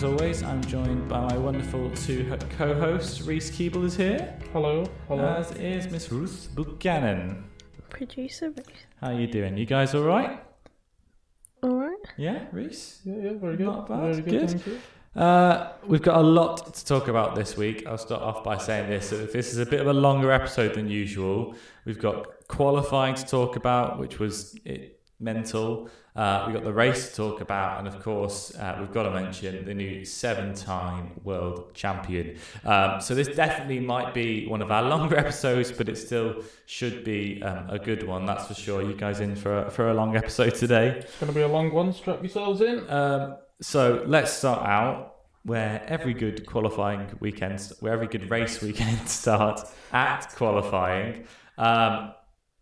as always, I'm joined by my wonderful two co hosts. Reese Keeble is here, Hello, hello. as is Miss Ruth Buchanan. Producer Ruth. How are you doing? You guys all right? All right. Yeah, Reese? yeah, yeah, very good. Not bad, Very good, good. thank you. Uh, we've got a lot to talk about this week. I'll start off by saying this. So if this is a bit of a longer episode than usual. We've got qualifying to talk about, which was it, mental. Uh, we've got the race to talk about, and of course, uh, we've got to mention the new seven time world champion. Um, so, this definitely might be one of our longer episodes, but it still should be um, a good one, that's for sure. You guys in for a, for a long episode today? It's going to be a long one. Strap yourselves in. Um, so let's start out where every good qualifying weekend, where every good race weekend starts at qualifying. Um,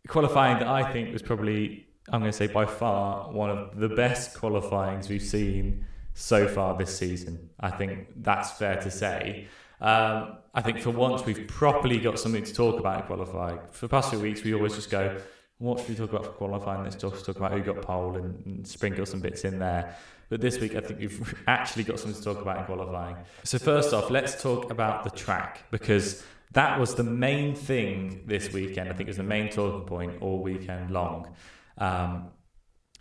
qualifying that I think was probably, I'm going to say by far, one of the best qualifyings we've seen so far this season. I think that's fair to say. Um, I think for once we've properly got something to talk about in qualifying. For the past few weeks, we always just go, what should we talk about for qualifying? Let's just talk about who got pole and, and sprinkle some bits in there. But this week, I think we've actually got something to talk about in qualifying. So, first off, let's talk about the track because that was the main thing this weekend. I think it was the main talking point all weekend long. Um,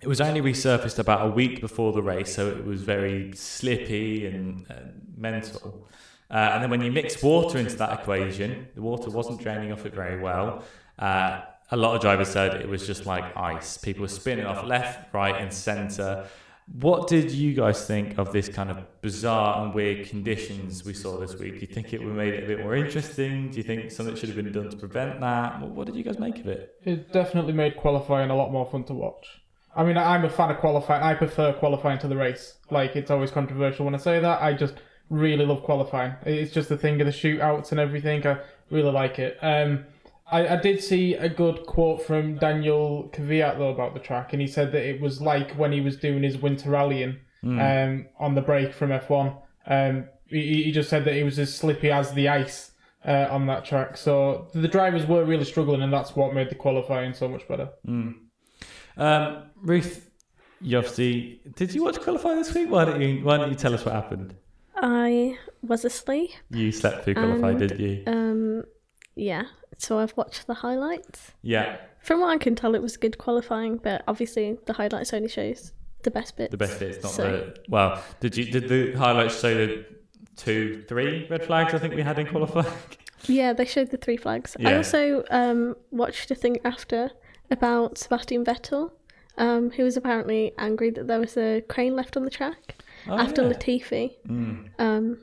it was only resurfaced about a week before the race, so it was very slippy and, mental. Uh, and then when you mix water into that equation, the water wasn't draining off it very well. Uh, a lot of drivers said it was just like ice. People were spinning off left, right, and centre. What did you guys think of this kind of bizarre and weird conditions we saw this week? Do you think it made it a bit more interesting? Do you think something should have been done to prevent that? What, what did you guys make of it? It definitely made qualifying a lot more fun to watch. I mean, I'm a fan of qualifying. I prefer qualifying to the race. Like, it's always controversial when I say that. I just really love qualifying. It's just the thing of the shootouts and everything. I really like it. Um, I, I did see a good quote from Daniel Kvyat though about the track, and he said that it was like when he was doing his winter rallying um, on the break from F1. Um, he, he just said that it was as slippy as the ice uh, on that track. So the drivers were really struggling, and that's what made the qualifying so much better. Um, Ruth, you obviously did you watch qualify this week? Why don't you Why don't you tell us what happened? I was asleep. You slept through qualify, And, did you? Um, yeah. So I've watched the highlights. Yeah, From what I can tell, it was good qualifying, but obviously the highlights only shows the best bits. the best bits, not So- the well. Did you did the highlights show the two, three red flags? I think we had in qualifying. Yeah, they showed the three flags. I also um, watched a thing after about Sebastian Vettel, um, who was apparently angry that there was a crane left on the track Oh, after yeah. Latifi Mm. um,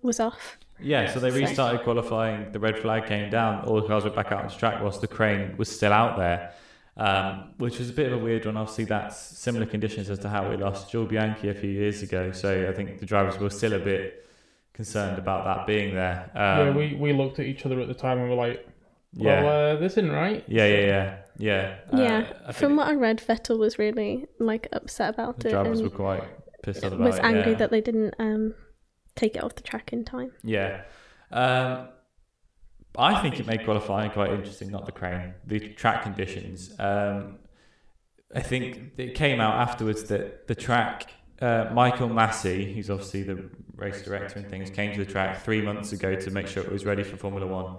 was off. Yeah, so they restarted qualifying. The red flag came down. All the cars went back out on the track whilst the crane was still out there, um, which was a bit of a weird one. Obviously, that's similar conditions as to how we lost Jules Bianchi a few years ago. So I think the drivers were still a bit concerned about that being there. Um, yeah, we, we looked at each other at the time and were like, yeah, well, uh, this isn't right. yeah, yeah, yeah, yeah. Uh, yeah, I from what I read, Vettel was really like upset about the it drivers and were quite pissed off about was it. angry yeah. that they didn't um, take it off the track in time. Yeah. Um, I think it made qualifying quite interesting, not the crane, the track conditions. Um, I think it came out afterwards that the track, uh, Michael Masi, who's obviously the race director and things, came to the track three months ago to make sure it was ready for Formula One.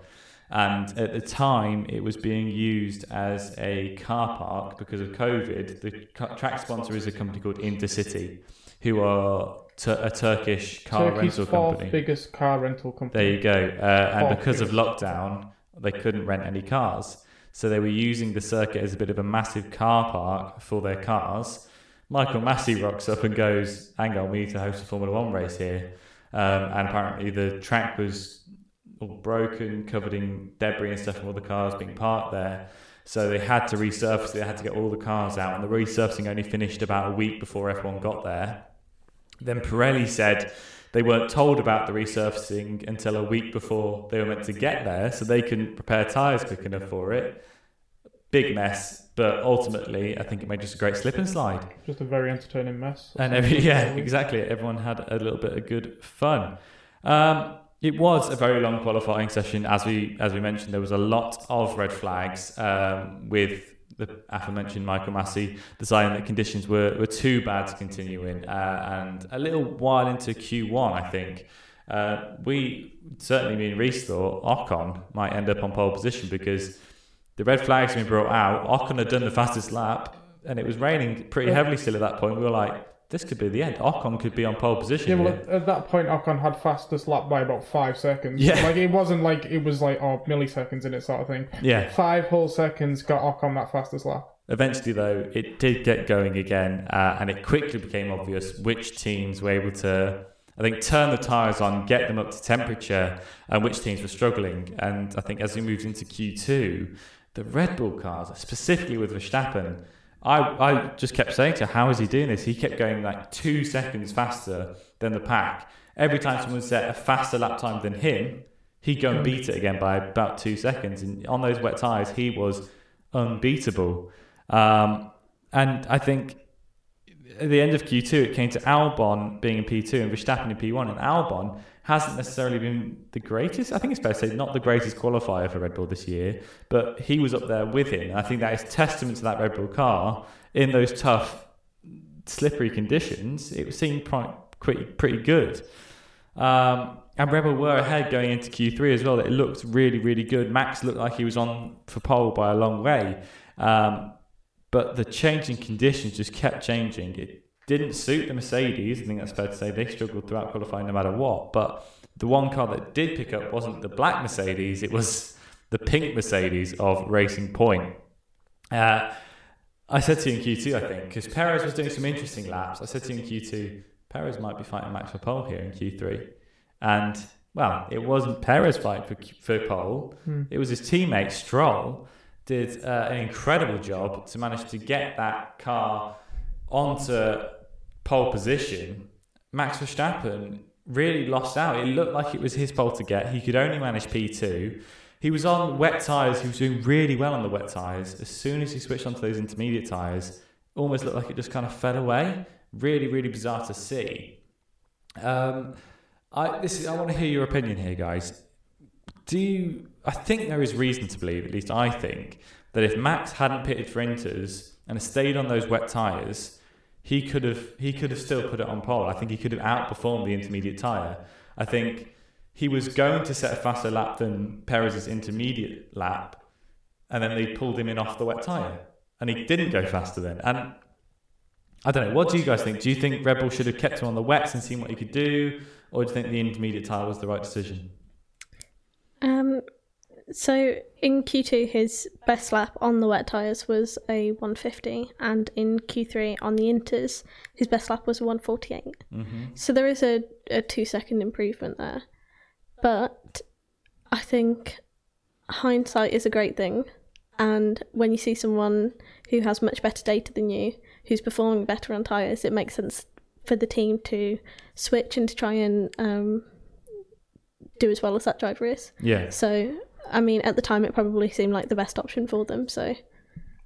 And at the time, it was being used as a car park because of COVID. The track sponsor is a company called Intercity, who are tu- a Turkish car Turkey's rental fourth company. biggest car rental company. There you go. Uh, and because of lockdown, they couldn't rent any cars. So they were using the circuit as a bit of a massive car park for their cars. Michael Masi rocks up and goes, Hang on, we need to host a Formula One race here. Um, and apparently the track was all broken, covered in debris and stuff and all the cars being parked there. So they had to resurface it, they had to get all the cars out. And the resurfacing only finished about a week before F1 got there. Then Pirelli said they weren't told about the resurfacing until a week before they were meant to get there, so they couldn't prepare tyres quick enough for it. Big mess, but ultimately, I think it made just a great slip and slide. Just a very entertaining mess. And every, yeah, exactly. Everyone had a little bit of good fun. Um, it was a very long qualifying session, as we as we mentioned. There was a lot of red flags um, with the aforementioned Michael Masi deciding that conditions were, were too bad to continue in. Uh, and a little while into Q1, I think, uh, we certainly, me and Reese thought Ocon might end up on pole position because the red flags had been brought out. Ocon had done the fastest lap, and it was raining pretty heavily still at that point. We were like, this could be the end. Ocon could be on pole position. Yeah, well, here. at, at that point, Ocon had fastest lap by about five seconds. Yeah. Like, it wasn't like it was like, oh, milliseconds in it sort of thing. yeah. Five whole seconds got Ocon that fastest lap. Eventually, though, it did get going again, uh, and it quickly became obvious which teams were able to, I think, turn the tyres on, get them up to temperature, and which teams were struggling. And I think as we moved into Q2, the Red Bull cars, specifically with Verstappen, I, I just kept saying to her, how is he doing this? He kept going like two seconds faster than the pack. Every time someone set a faster lap time than him, he'd go and beat it again by about two seconds. And on those wet tyres, he was unbeatable. Um, and I think at the end of Q2, it came to Albon being in P2 and Verstappen in P1. And Albon hasn't necessarily been the greatest. I think it's fair to say not the greatest qualifier for Red Bull this year, but he was up there with him. I think that is testament to that Red Bull car in those tough, slippery conditions. It seemed pretty pretty good. Um, and Red Bull were ahead going into Q3 as well. It looked really, really good. Max looked like he was on for pole by a long way. Um, but the changing conditions just kept changing. It didn't suit the Mercedes. I think that's fair to say. They struggled throughout qualifying no matter what. But the one car that did pick up wasn't the black Mercedes, it was the pink Mercedes of Racing Point. Uh, I said to you in Q2, I think, because Perez was doing some interesting laps. I said to you in Q2, Perez might be fighting Max for pole here in Q3. And, well, it wasn't Perez fighting for, for pole, it was his teammate Stroll did uh, an incredible job to manage to get that car onto pole position. Max Verstappen really lost out. It looked like it was his pole to get. He could only manage P2. He was on wet tyres. He was doing really well on the wet tyres. As soon as he switched onto those intermediate tyres, almost looked like it just kind of fell away. Really, really bizarre to see. Um, I, this is, I want to hear your opinion here, guys. Do you, I think there is reason to believe, at least I think, that if Max hadn't pitted for Inters and stayed on those wet tyres, he could have he could have still put it on pole. I think he could have outperformed the intermediate tyre. I think he was going to set a faster lap than Perez's intermediate lap, and then they pulled him in off the wet tyre, and he didn't go faster then. And I don't know. What do you guys think? Do you think Red Bull should have kept him on the wets and seen what he could do, or do you think the intermediate tyre was the right decision? Um, so in Q2, his best lap on the wet tyres was a 150, and in Q3 on the inters, his best lap was a 148. Mm-hmm. So there is a, a two second improvement there. But I think hindsight is a great thing. And when you see someone who has much better data than you, who's performing better on tyres, it makes sense for the team to switch and to try and um, do as well as that driver is. Yeah. So, I mean, at the time, it probably seemed like the best option for them. So,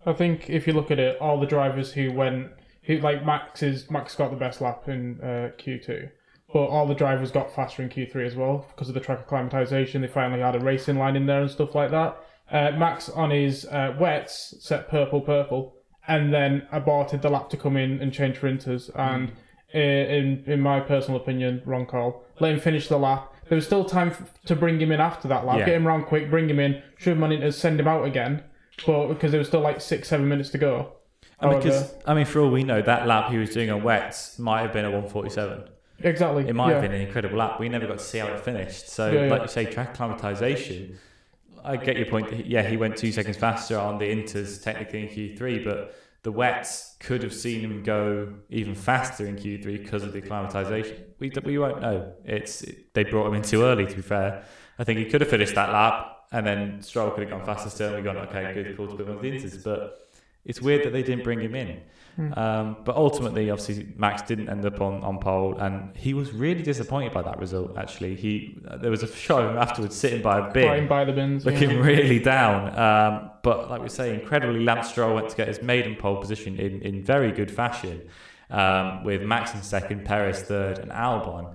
I think if you look at it, all the drivers who went, who like Max is Max got the best lap in uh, Q2, but all the drivers got faster in Q3 as well because of the track acclimatization. They finally had a racing line in there and stuff like that. Uh, Max on his uh, wets set purple purple, and then aborted the lap to come in and change for inters. And uh, in in my personal opinion, wrong call. Let him finish the lap. There was still time f- to bring him in after that lap. Yeah. Get him round quick, bring him in, shove him on inters, send him out again. But because there was still like six, seven minutes to go. I mean, because I mean, for all we know, that lap he was doing on wets might have been a 147. exactly. It might yeah. have been an incredible lap. We never got to see how it finished. So, Yeah, yeah. like you say, track acclimatization. I get your point. That, yeah, he went two seconds faster on the inters technically in Q3, but the wets could have seen him go even faster in Q3 because of the acclimatization. We we won't know. It's they brought him in too early. To be fair, I think he could have finished that lap and then Stroll could have gone faster still. And we gone okay, good, cool to put on the inters, but. It's weird that they didn't bring him in. Um, but ultimately, obviously, Max didn't end up on, on pole, and he was really disappointed by that result. Actually, he there was a shot of him afterwards sitting by a bin, Right by the bins. looking yeah. really down. Um, but like we say, incredibly, Lance Stroll went to get his maiden pole position in, in very good fashion, um, with Max in second, Perez third, and Albon.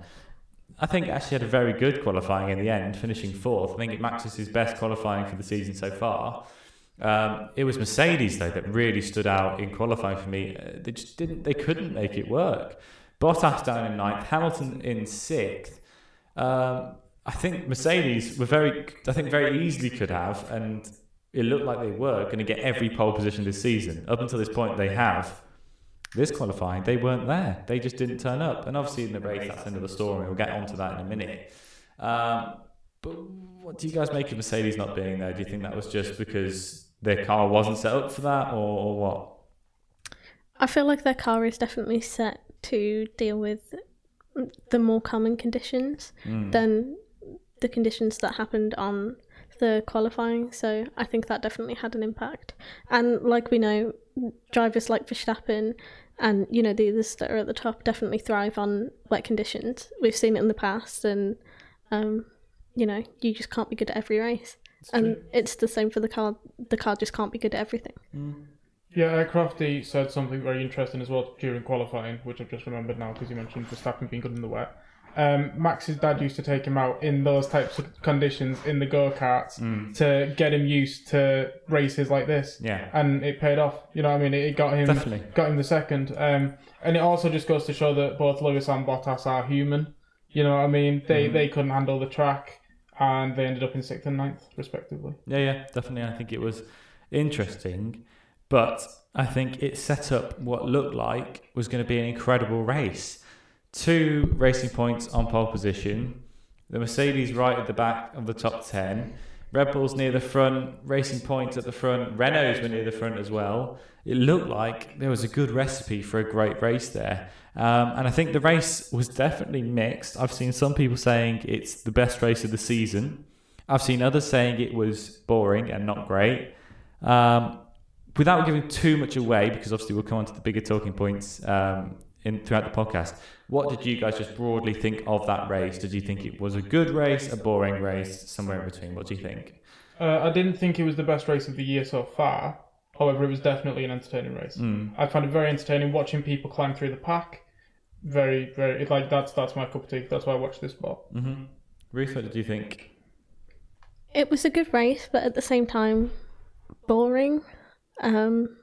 I think actually had a very good qualifying in the end, finishing fourth. I think it Max is his best qualifying for the season so far. Um, it was Mercedes though that really stood out in qualifying for me. Uh, they just didn't, they couldn't make it work. Bottas down in ninth, Hamilton in sixth. Um, I think Mercedes were very, I think very easily could have, and it looked like they were going to get every pole position this season. Up until this point, they have. This qualifying, they weren't there. They just didn't turn up. And obviously, in the race, that's another story. We'll get onto that in a minute. Um, but what do you guys make of Mercedes not being there? Do you think that was just because their car wasn't set up for that, or, or what? I feel like their car is definitely set to deal with the more common conditions Mm. than the conditions that happened on the qualifying. So I think that definitely had an impact. And like we know, drivers like Verstappen and you know the others that are at the top definitely thrive on wet conditions. We've seen it in the past, and um, you know you just can't be good at every race. And it's the same for the car. The car just can't be good at everything. Yeah, uh, Crofty said something very interesting as well during qualifying, which I've just remembered now because you mentioned Verstappen being good in the wet. Um, Max's dad used to take him out in those types of conditions in the go karts to get him used to races like this. Yeah. and it paid off. You know, what I mean, it it got him Definitely. got him the second. Um, and it also just goes to show that both Lewis and Bottas are human. You know, what I mean, they they couldn't handle the track, and they ended up in sixth and ninth, respectively. Yeah, yeah, definitely. I think it was interesting, but I think it set up what looked like was going to be an incredible race. Two racing points on pole position, the Mercedes right at the back of the top 10, Red Bulls near the front, Racing Points at the front, Renaults were near the front as well. It looked like there was a good recipe for a great race there. Um, and I think the race was definitely mixed. I've seen some people saying it's the best race of the season. I've seen others saying it was boring and not great. Um, without giving too much away, because obviously we'll come on to the bigger talking points um, in throughout the podcast. What did you guys just broadly think of that race? Did you think it was a good race, a boring race, somewhere in between? What do you think? Uh, I didn't think it was the best race of the year so far. However, it was definitely an entertaining race. I found it very entertaining watching people climb through the pack. Very, very. Like that's that's my cup of tea. That's why I watched this spot. Mm-hmm. Ruth, what did you think? It was a good race, but at the same time, boring. Um,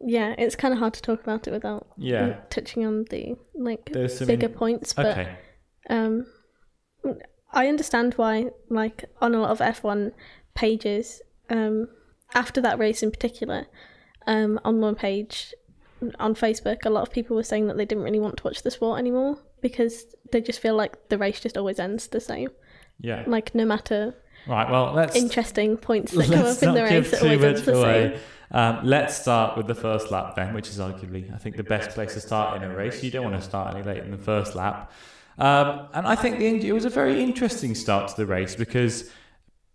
yeah, it's kind of hard to talk about it without Yeah. touching on the like There's bigger in- points. But Okay. um, I understand why, like on a lot of F1 pages, um, after that race in particular, um, on one page on Facebook, a lot of people were saying that they didn't really want to watch the sport anymore because they just feel like the race just always ends the same. Yeah. Like no matter Right. Well, let's interesting points that come up in the race, give too always ends much the away. Um, let's start with the first lap then, which is arguably, I think, the best place to start in a race. You don't want to start any later than the first lap. Um, and I think the, it was a very interesting start to the race because,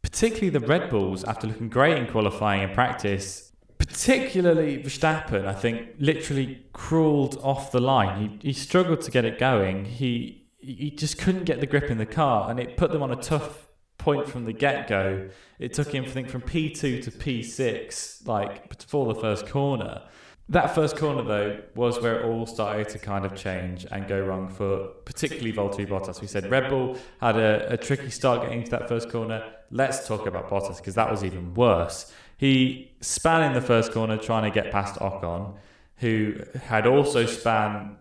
particularly the Red Bulls, after looking great in qualifying and practice, particularly Verstappen, I think, literally crawled off the line. He, he struggled to get it going. He he just couldn't get the grip in the car, and it put them on a tough point from the get go. It took him, I think, from P2 to P6, like before the first corner. That first corner, though, was where it all started to kind of change and go wrong for particularly Valtteri Bottas. We said Red Bull had a, a tricky start getting into that first corner. Let's talk about Bottas because that was even worse. He span in the first corner trying to get past Ocon, who had also span,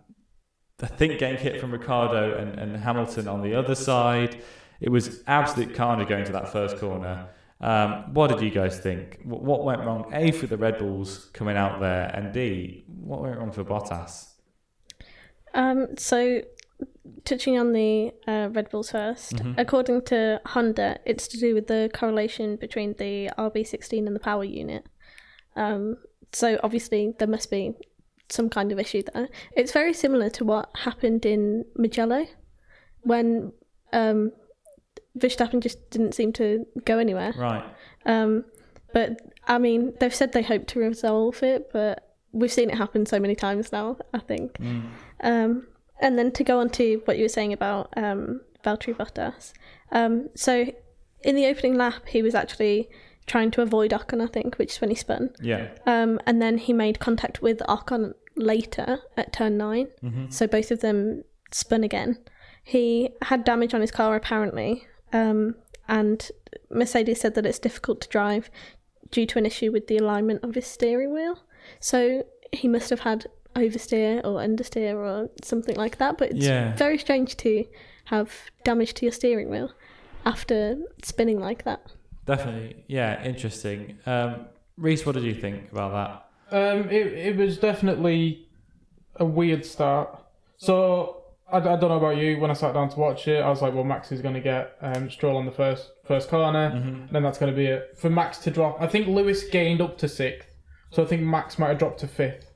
I think, getting hit from Ricciardo and, and Hamilton on the other side. It was absolute carnage going to that first corner. Um, what did you guys think? What went wrong? A for the Red Bulls coming out there, and B, what went wrong for Bottas? Um, so, touching on the uh, Red Bulls 1st Mm-hmm. according to Honda, it's to do with the correlation between the RB16 and the power unit. Um, so, obviously, there must be some kind of issue there. It's very similar to what happened in Mugello when um, Verstappen just didn't seem to go anywhere. Right. Um, but I mean, they've said they hope to resolve it, but we've seen it happen so many times now. I think. Um, and then to go on to what you were saying about um, Valtteri Bottas. Um, so in the opening lap, he was actually trying to avoid Ocon, I think, which is when he spun. Yeah. Um, and then he made contact with Ocon later at turn 9 So both of them spun again. He had damage on his car apparently, um, and Mercedes said that it's difficult to drive due to an issue with the alignment of his steering wheel. So he must have had oversteer or understeer or something like that. But it's Yeah. very strange to have damage to your steering wheel after spinning like that. Definitely. Yeah, interesting. Um, Reese, what did you think about that? Um, it it was definitely a weird start. So I, I don't know about you. When I sat down to watch it, I was like, well, Max is going to get um, Stroll on the first first corner, Mm-hmm. then that's going to be it for Max to drop. I think Lewis gained up to sixth, so I think Max might have dropped to fifth.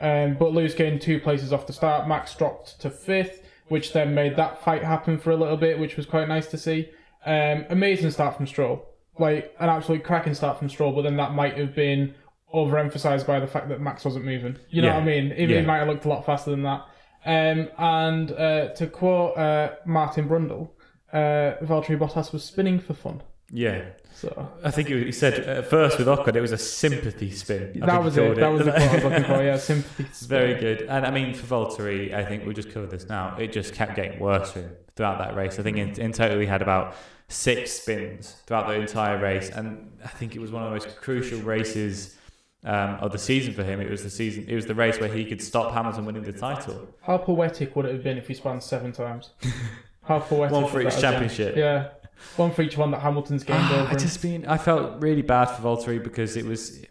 Um, but Lewis gained two places off the start. Max dropped to fifth, which then made that fight happen for a little bit, which was quite nice to see. Um, amazing start from Stroll, like an absolute cracking start from Stroll. But then that might have been overemphasized by the fact that Max wasn't moving. You know Yeah. what I mean? It, Yeah. it might have looked a lot faster than that. Um, and uh, to quote uh, Martin Brundle, uh, Valtteri Bottas was spinning for fun. Yeah. So I think he said at first with Ocon it was a sympathy spin. I that was he it. That was the quote I was looking for. Yeah, sympathy. It's very good. And I mean, for Valtteri, I think we'll just covered this now. It just kept getting worse for him throughout that race. I think in, in total he had about six spins throughout the entire race. And I think it was one of the most crucial races um, of the season for him. It was the season. It was the race where he could stop Hamilton winning the title. How poetic would it have been if he spun seven times? How poetic. One for each championship. Yeah, one for each one that Hamilton's gained over. Ah, I just been. I felt really bad for Valtteri because it was.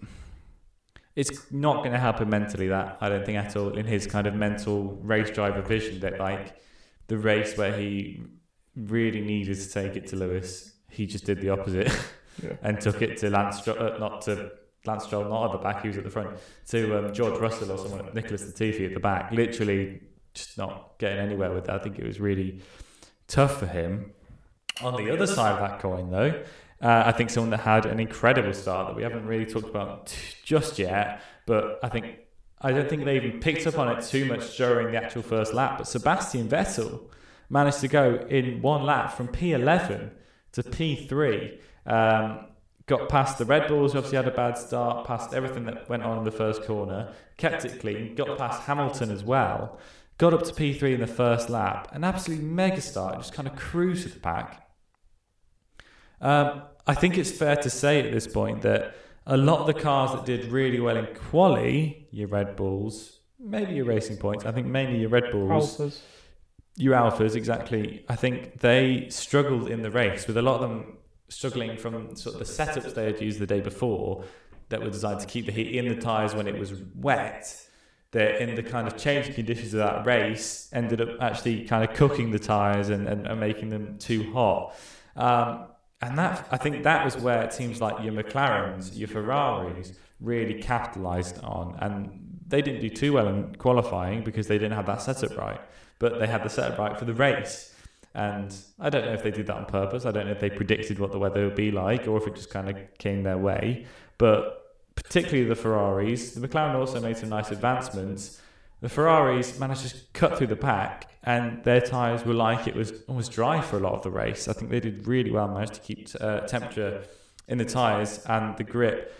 It's not going to help him mentally. That I don't think at all in his kind of mental race driver vision. That like the race where he really needed to take it to Lewis, he just did the opposite Yeah. and took it to Lance. Uh, not to Lance Stroll, not at the back. He was at the front. To um, George Russell or someone, Nicholas Latifi at the back. Literally, just not getting anywhere with that. I think it was really tough for him. On the other side of that coin, though, uh, I think someone that had an incredible start that we haven't really talked about just yet, but I think I don't think they even picked up on it too much during the actual first lap. But Sebastian Vettel managed to go in one lap from P11 to P3. Um, got past the Red Bulls, who obviously had a bad start, past everything that went on in the first corner, kept it clean, got past Hamilton as well, got up to P3 in the first lap, an absolute mega start, just kind of cruised to the pack. Um, I think it's fair to say at this point that a lot of the cars that did really well in quali, your Red Bulls, maybe your Racing Points, I think mainly your Red Bulls, Alphas. your Alphas, exactly. I think they struggled in the race with a lot of them struggling from sort of the setups they had used the day before that were designed to keep the heat in the tyres when it was wet. That in the kind of changing conditions of that race ended up actually kind of cooking the tyres and, and, and making them too hot. Um, and that I think that was where it seems like your McLarens, your Ferraris really capitalised on. And they didn't do too well in qualifying because they didn't have that setup right. But they had the setup right for the race. And I don't know if they did that on purpose. I don't know if they predicted what the weather would be like or if it just kind of came their way. But particularly the Ferraris, the McLaren also made some nice advancements. The Ferraris managed to cut through the pack, and their tyres were like it was almost dry for a lot of the race. I think they did really well, managed to keep uh, temperature in the tyres and the grip.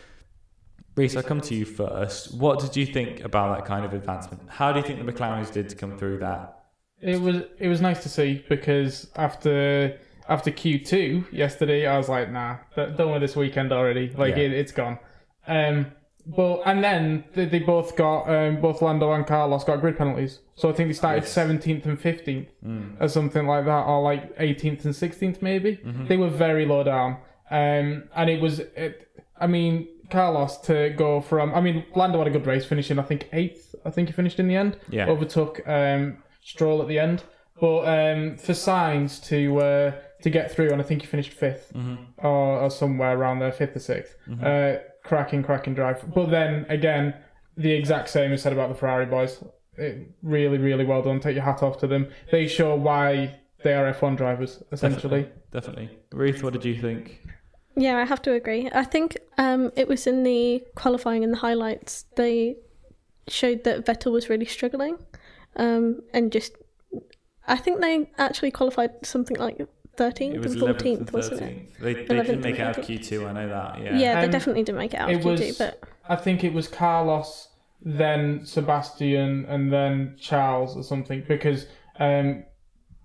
Reese, I'll come to you first. What did you think about that kind of advancement? How do you think the McLarens did to come through that? It was it was nice to see because after after Q two yesterday, I was like, nah, done with this weekend already. Like Yeah. it, it's gone. Um, but and then they, they both got um, both Lando and Carlos got grid penalties. So I think they started seventeenth and fifteenth Mm. or something like that, or like eighteenth and sixteenth maybe. Mm-hmm. They were very low down. Um, and it was it, I mean. Carlos to go from, I mean, Lando had a good race, finishing I think eighth. I think he finished in the end. Yeah. Overtook um, Stroll at the end, but um, for Sainz to uh, to get through, and I think he finished 5th Mm-hmm. or, or somewhere around there, fifth or 6th Uh, cracking, cracking drive. But then again, the exact same is said about the Ferrari boys. It, really, really well done. Take your hat off to them. They show why they are F1 drivers, essentially. Definitely. Ruth, what did you think? Yeah, I have to agree. I think um, it was in the qualifying and the highlights they showed that Vettel was really struggling, um, and just I think they actually qualified something like thirteenth was and fourteenth, and wasn't it? They, they didn't make it out of Q2, I know that. Yeah. Yeah, they Um, definitely didn't make it out of Q2, was- but I think it was Carlos, then Sebastian, and then Charles or something because um,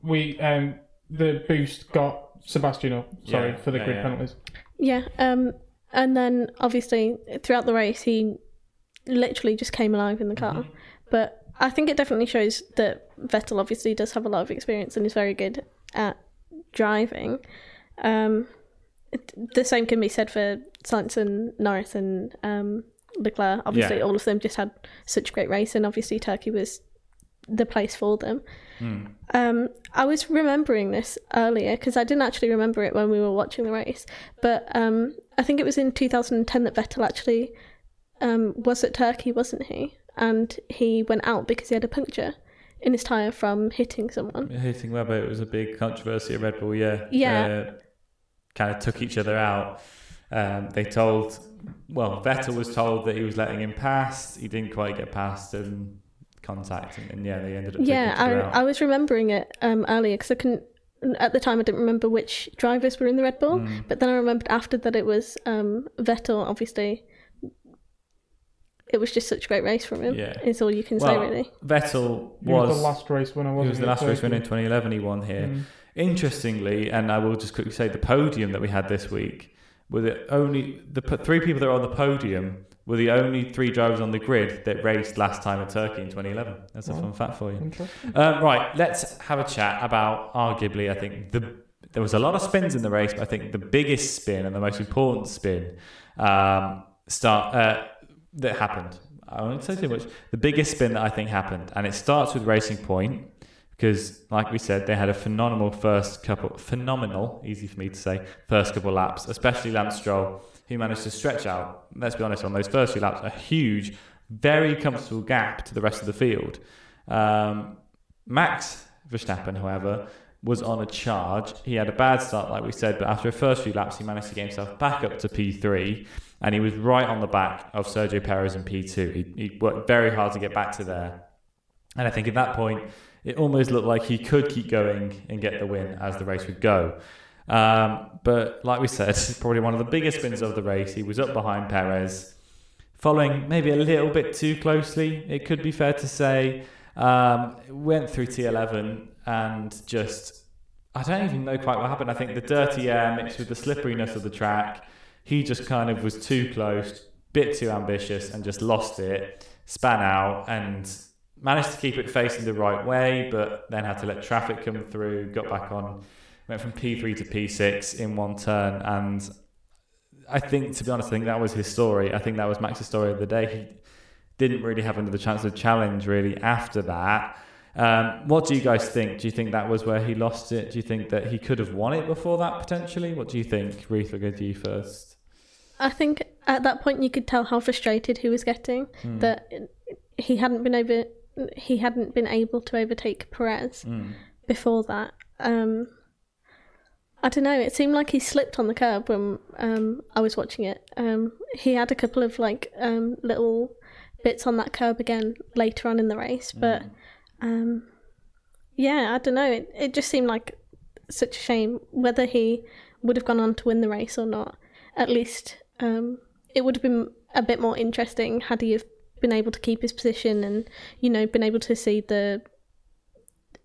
we um, the boost got Sebastian up. Sorry Yeah, for the yeah, grid yeah. penalties. yeah, um, and then obviously throughout the race, he literally just came alive in the car. Mm-hmm. But I think it definitely shows that Vettel obviously does have a lot of experience and is very good at driving. Um, the same can be said for Sainz and Norris and um, Leclerc. Obviously, Yeah. all of them just had such great race, and obviously Turkey was the place for them. Hmm. Um, I was remembering this earlier because I didn't actually remember it when we were watching the race, but um, I think it was in 2010 that Vettel actually um, was at Turkey, wasn't he? And he went out because he had a puncture in his tyre from hitting someone. Hitting Webber, it was a big controversy at Red Bull, yeah. Yeah. Uh, kind of took each other out. Um, they told, well, Vettel was told that he was letting him pass. He didn't quite get past and contact, and, and yeah, they ended up Yeah. I, I was remembering it um, earlier because I couldn't. At the time, I didn't remember which drivers were in the Red Bull, Mm. but then I remembered after that it was um, Vettel. Obviously, it was just such a great race from him. Yeah. Is all you can well, say, really. Vettel was, was, the last race winner, he wasn't was the last race winner in 2011. He won here. Mm. Interestingly, and I will just quickly say the podium that we had this week were the only the three people that were on the podium were the only three drivers on the grid that raced last time at Turkey in 2011. That's a fun fact for you. Um, right, let's have a chat about arguably. I think the there was a lot of spins in the race, but I think the biggest spin and the most important spin um, start uh, that happened. I won't say too much. The biggest spin that I think happened, and it starts with Racing Point because, like we said, they had a phenomenal first couple, phenomenal, easy for me to say, first couple laps, especially Lance Stroll, who managed to stretch out. Let's be honest, on those first few laps, a huge, very comfortable gap to the rest of the field. Um, Max Verstappen, however, was on a charge. He had a bad start, like we said, but after the first few laps, he managed to get himself back up to P3, and he was right on the back of Sergio Perez in P2. He, he worked very hard to get back to there. And I think at that point, it almost looked like he could keep going and get the win as the race would go. Um, but like we said, probably one of the biggest spins of the race. He was up behind Perez, following maybe a little bit too closely, it could be fair to say. Um, went through T11 and just, I don't even know quite what happened. I think the dirty air mixed with the slipperiness of the track, he just kind of was too close, bit too ambitious, and just lost it, span out, and managed to keep it facing the right way, but then had to let traffic come through, got back on, went from P3 to P6 in one turn, and I think, to be honest, I think that was his story. I think that was Max's story of the day. He didn't really have another chance of challenge really after that. Um, what do you guys think? Do you think that was where he lost it? Do you think that he could have won it before that potentially? What do you think, Ruth? We'll go to you first. I think at that point you could tell how frustrated he was getting Hmm. that he hadn't been over he hadn't been able to overtake Perez Mm. before that. Um, I don't know. It seemed like he slipped on the curb when um, I was watching it. Um, he had a couple of like um, little bits on that curb again later on in the race, but um, yeah, I don't know. It it just seemed like such a shame whether he would have gone on to win the race or not. At least um, it would have been a bit more interesting had he have been able to keep his position and you know been able to see the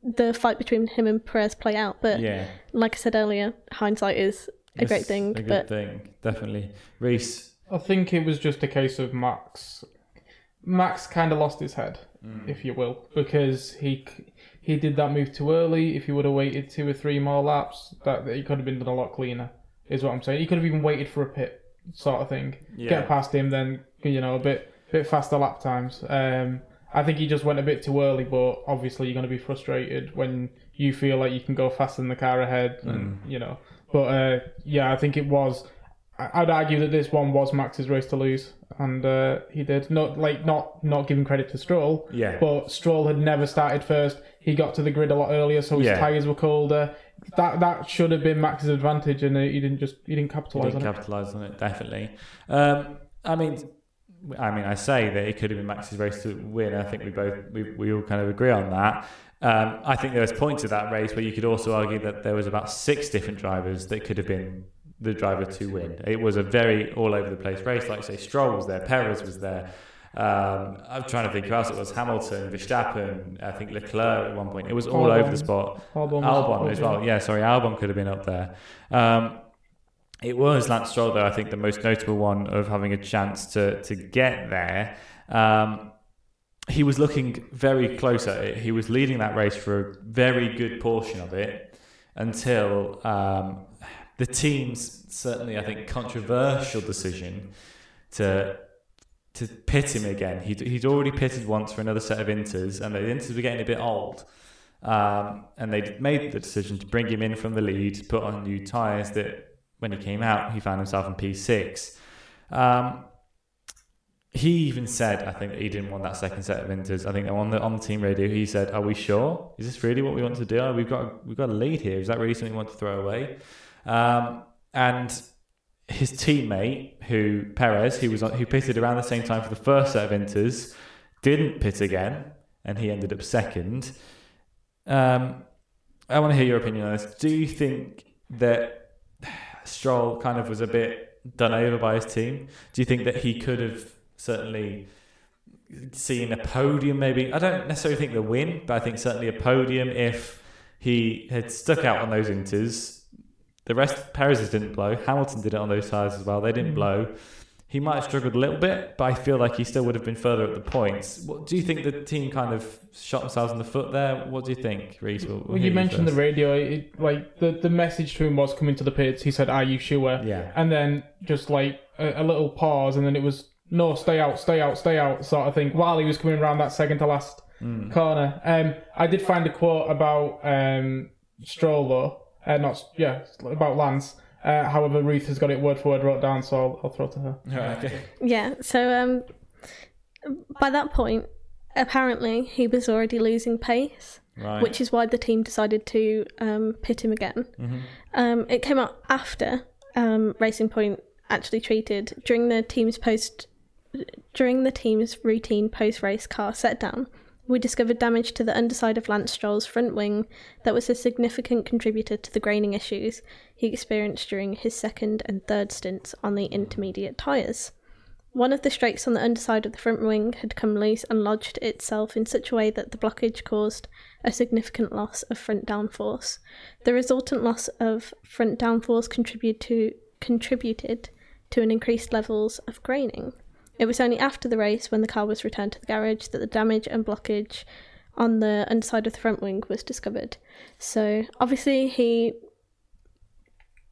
the fight between him and Perez play out. But Yeah, like I said earlier, hindsight is a great thing. A good but thing, definitely. Reese. I think it was just a case of Max. Max kind of lost his head, if you will, because he he did that move too early. If he would have waited two or three more laps, that, that he could have been done a lot cleaner. Is what I'm saying. He could have even waited for a pit, sort of thing. Yeah. Get past him, then you know a bit bit faster lap times. Um, I think he just went a bit too early, but obviously you're going to be frustrated when you feel like you can go faster than the car ahead, and you know. But uh, yeah, I think it was. I'd argue that this one was Max's race to lose, and uh, he did. Not like not not giving credit to Stroll, Yeah. but Stroll had never started first. He got to the grid a lot earlier, so his Yeah. tyres were colder. That that should have been Max's advantage, and uh, he didn't just he didn't He capitalise didn't on it. capitalise on it, definitely. Um, I mean, I mean, I say that it could have been Max's race to win. I think we both we, we all kind of agree on that. Um, I think there was points of that race where you could also argue that there was about six different drivers that could have been the driver to win. It was a very all over the place race. Like say, Stroll was there, Perez was there. Um, I'm trying to think who else it was. Hamilton, Verstappen, I think Leclerc at one point. It was all over the spot. Albon, Albon as well. Yeah, sorry, Albon could have been up there. Um, It was Lance Stroll, though, I think the most notable one of having a chance to, to get there. Um, he was looking very close at it. He was leading that race for a very good portion of it until um, the team's certainly, I think, controversial decision to to pit him again. He'd, he'd already pitted once for another set of inters, and the inters were getting a bit old. Um, and they made the decision to bring him in from the lead, put on new tyres that when he came out, he found himself in P6. Um, he even said, I think that he didn't want that second set of inters. I think on the on the team radio, he said, "Are we sure? Is this really what we want to do? We've got we've got a lead here. Is that really something we want to throw away?" Um, and his teammate, who Perez, who was on, who pitted around the same time for the first set of inters, didn't pit again, and he ended up second. Um, I want to hear your opinion on this. Do you think that Stroll kind of was a bit done over by his team? Do you think that he could have certainly seen a podium? Maybe I don't necessarily think the win, but I think certainly a podium if he had stuck out on those inters. The rest, Perez didn't blow. Hamilton did it on those tyres as well. They didn't blow. He might have struggled a little bit, but I feel like he still would have been further at the points. What do you think the team kind of shot themselves in the foot there? What do you think, Reese? We'll, you mentioned the radio. It, like the the message to him was coming to the pits. He said, "Are you sure?" Yeah. And then just like a, a little pause, and then it was no, stay out, stay out, stay out, sort of thing. While he was coming around that second to last Hmm. corner, um, I did find a quote about um Stroll though, uh, not yeah, about Lance. Uh, however, Ruth has got it word for word wrote down, so I'll, I'll throw it to her. Right, okay. Yeah, so um, by that point, apparently he was already losing pace, Right. which is why the team decided to um, pit him again. Um, it came out after um, Racing Point actually treated during the team's post during the team's routine post race car set down. We discovered damage to the underside of Lance Stroll's front wing that was a significant contributor to the graining issues he experienced during his second and third stints on the intermediate tyres. One of the strakes on the underside of the front wing had come loose and lodged itself in such a way that the blockage caused a significant loss of front downforce. The resultant loss of front downforce contributed to, contributed to an increased levels of graining. It was only after the race, when the car was returned to the garage, that the damage and blockage on the underside of the front wing was discovered. So obviously he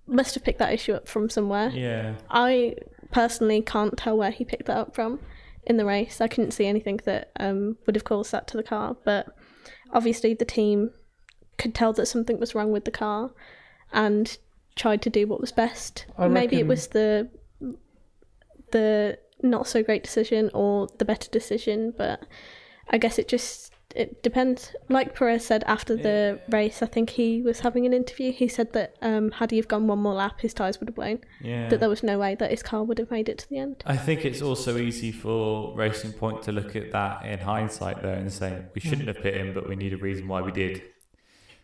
must have picked that issue up from somewhere. Yeah. I personally can't tell where he picked that up from in the race. I couldn't see anything that um, would have caused that to the car, but obviously the team could tell that something was wrong with the car and tried to do what was best. I Maybe it was the the not so great decision or the better decision, but I guess it just it depends. Like Perez said after the race, I think he was having an interview. He said that um, had he have gone one more lap, his tyres would have blown. Yeah. That there was no way that his car would have made it to the end. I think it's also easy for Racing Point to look at that in hindsight, though, and say we shouldn't have pit him, but we need a reason why we did.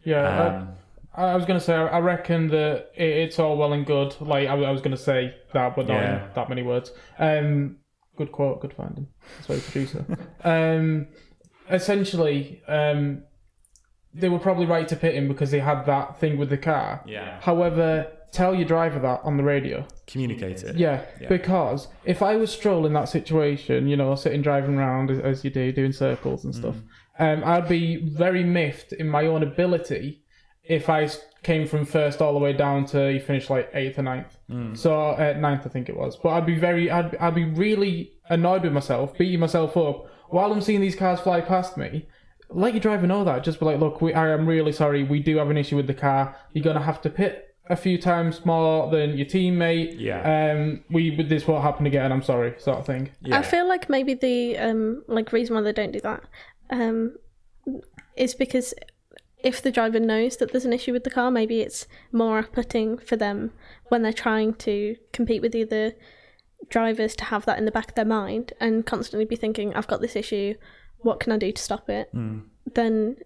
Yeah, I- Um, I, was gonna say I reckon that it's all well and good. Like I, was gonna say that, but not Yeah. in that many words. Um, good quote, good finding. Sorry, producer. um, essentially, um, they were probably right to pit him because they had that thing with the car. yeah. However, tell your driver that on the radio. Communicate it. Yeah, Yeah. because if I was strolling that situation, you know, sitting driving around as, as you do, doing circles and stuff, um, I'd be very miffed in my own ability if I came from first all the way down to you finished like eighth or ninth. So uh, ninth, I think it was. But I'd be very, I'd, I'd be really annoyed with myself, beating myself up while I'm seeing these cars fly past me. Let your driver know that. Just be like, look, we, I am really sorry. We do have an issue with the car. You're gonna have to pit a few times more than your teammate. Yeah. Um, we this won't happen again. I'm sorry, sort of thing. Yeah. I feel like maybe the um like reason why they don't do that um is because if the driver knows that there's an issue with the car, maybe it's more off-putting for them when they're trying to compete with the other drivers to have that in the back of their mind and constantly be thinking, "I've got this issue. What can I do to stop it?" Than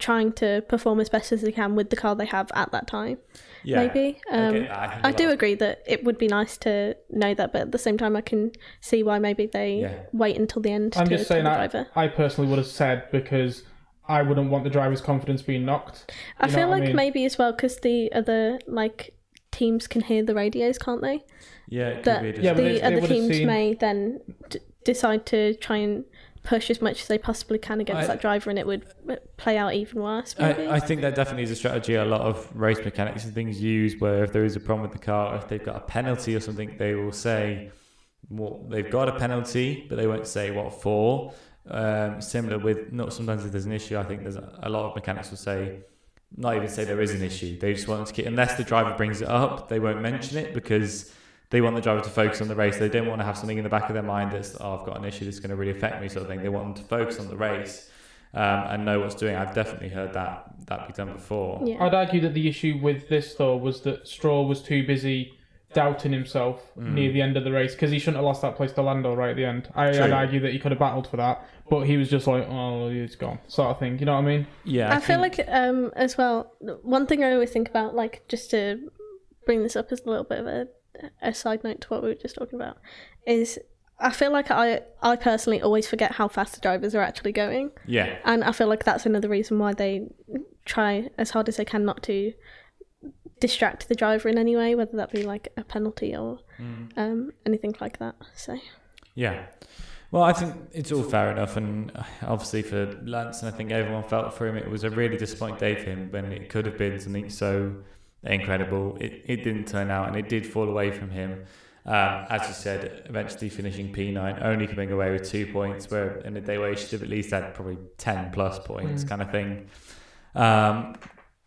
trying to perform as best as they can with the car they have at that time. yeah. Maybe. Um, get that. I think I a do lot- agree that it would be nice to know that, but at the same time, I can see why maybe they Yeah. wait until the end I'm to just saying the I. I personally would have said because I wouldn't want the driver's confidence being knocked. I feel what I like mean? maybe as well because the other like teams can hear the radios, can't they? Yeah, it could That be a Yeah, the they- they other would've teams seen- may then d- decide to try and push as much as they possibly can against I- that driver, and it would uh, play out even worse. Maybe. I, I think that definitely is a strategy a lot of race mechanics and things use where if there is a problem with the car, if they've got a penalty or something, they will say what they've got a penalty, but they won't say what for. Um, similar with not sometimes if there's an issue, I think there's a, a lot of mechanics will say not even say there is an issue. They just want to keep unless the driver brings it up, they won't mention it because they want the driver to focus on the race. They don't want to have something in the back of their mind that's oh I've got an issue that's going to really affect me sort of thing. They want them to focus on the race um, and know what's doing. I've definitely heard that that be done before. yeah. I'd argue that the issue with this though was that Stroll was too busy doubting himself Mm. near the end of the race because he shouldn't have lost that place to Lando right at the end. I, I'd argue that he could have battled for that, but he was just like, oh, it's gone, sort of thing. You know what I mean? Yeah, I, feel think- like um as well. One thing I always think about, like just to bring this up as a little bit of a, a side note to what we were just talking about, is I feel like I I personally always forget how fast the drivers are actually going, yeah, and I feel like that's another reason why they try as hard as they can not to distract the driver in any way, whether that be like a penalty or Mm. um anything like that. So yeah. Well, I think it's all fair enough, and obviously for Lance, and I think everyone felt for him. It was a really disappointing day for him when it could have been something so incredible. It it didn't turn out, and it did fall away from him. Um, as you said, eventually finishing P9, only coming away with two points, where in a day where he should have at least had probably 10 plus points, Mm. kind of thing. Um,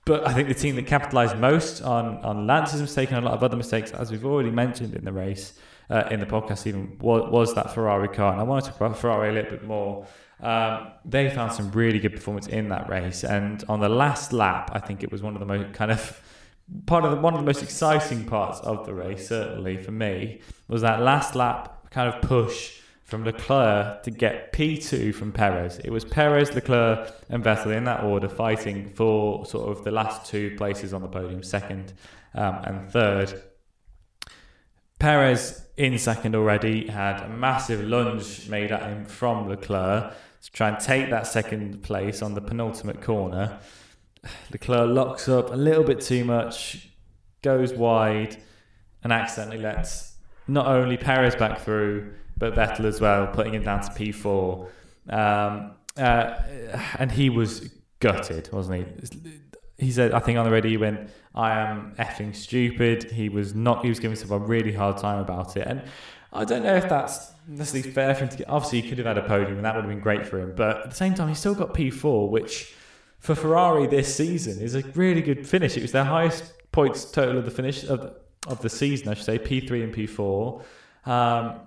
but I think the team that capitalised most on, on Lance's mistake and a lot of other mistakes, as we've already mentioned in the race, uh, in the podcast even, was, was that Ferrari car. And I want to talk about Ferrari a little bit more. Um, they found some really good performance in that race. And on the last lap, I think it was one of the most kind of part of the, one of the most exciting parts of the race, certainly for me, was that last lap kind of push from Leclerc to get P2 from Perez. It was Perez, Leclerc, and Vettel in that order fighting for sort of the last two places on the podium, second um, and third. Perez in second already had a massive lunge made at him from Leclerc to try and take that second place on the penultimate corner. Leclerc locks up a little bit too much, goes wide, and accidentally lets not only Perez back through, but Vettel as well, putting him down to P4. Um, uh, and he was gutted, wasn't he? He said, I think on the radio, he went, I am effing stupid. He was not, he was giving himself a really hard time about it. And I don't know if that's necessarily fair for him to get. Obviously, he could have had a podium, and that would have been great for him. But at the same time, he still got P4, which for Ferrari this season is a really good finish. It was their highest points total of the finish of of the season, I should say, P3 and P4. Um,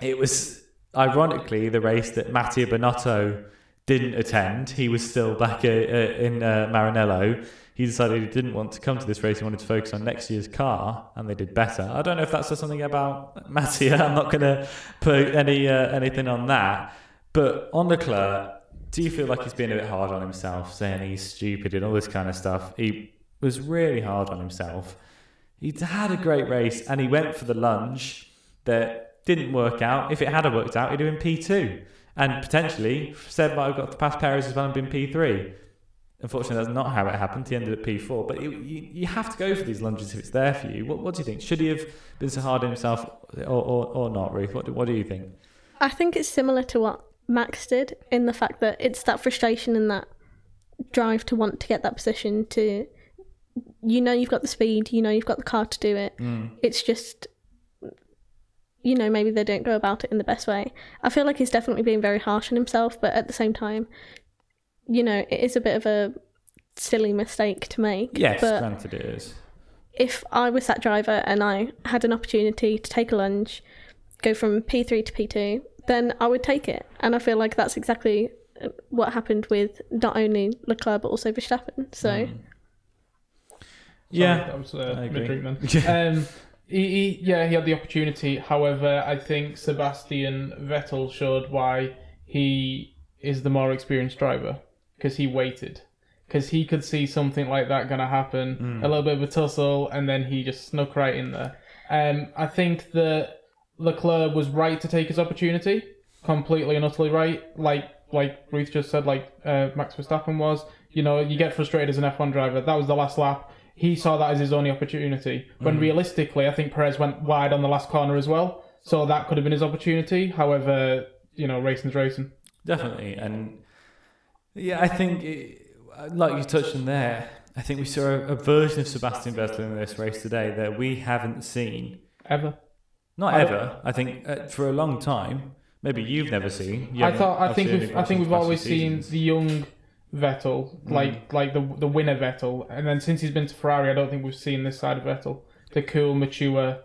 it was ironically the race that Mattia Binotto didn't attend. He was still back uh, uh, in uh, Maranello. He decided he didn't want to come to this race. He wanted to focus on next year's car, and they did better. I don't know if that says something about Mattia. I'm not going to put any uh, anything on that. But on the Leclerc, do you feel like he's being a bit hard on himself, saying he's stupid and all this kind of stuff? He was really hard on himself. He'd had a great race, and he went for the lunge that didn't work out. If it had worked out, he'd have been P2. And potentially, Seb might have got to pass Perez as well and been P3. Unfortunately, that's not how it happened. He ended at P4. But you, you, you have to go for these lunges if it's there for you. What, what do you think? Should he have been so hard on himself or, or, or not, Ruth? What do, what do you think? I think it's similar to what Max did in the fact that it's that frustration and that drive to want to get that position to you know you've got the speed, you know you've got the car to do it. Mm. It's just you know maybe they don't go about it in the best way. I feel like he's definitely being very harsh on himself, but at the same time, you know, it is a bit of a silly mistake to make. Yes, but granted it is. if I was that driver and I had an opportunity to take a lunge, go from P3 to P2, then I would take it. And I feel like that's exactly uh, what happened with not only Leclerc but also Verstappen. So Mm. Sorry, Yeah, that was uh, I agree. mid treatment. um, he, he, yeah, he had the opportunity. However, I think Sebastian Vettel showed why he is the more experienced driver because he waited. Because he could see something like that going to happen, a little bit of a tussle, and then he just snuck right in there. Um, I think that Leclerc was right to take his opportunity, completely and utterly right. Like like Ruth just said, like uh, Max Verstappen was. You know, you get frustrated as an F1 driver. That was the last lap. He saw that as his only opportunity. When realistically, I think Perez went wide on the last corner as well, so that could have been his opportunity. However, you know, racing's racing. Definitely, and yeah, I think it, like you touched on there, I think we saw a, a version of Sebastian Vettel in this race today that we haven't seen, Ever. not I- ever. I think uh, for a long time. Maybe you've never seen. You I thought. I think. We've, I think we've always few seen the young Vettel, like like the the winner Vettel, and then since he's been to Ferrari, I don't think we've seen this side of Vettel, the cool, mature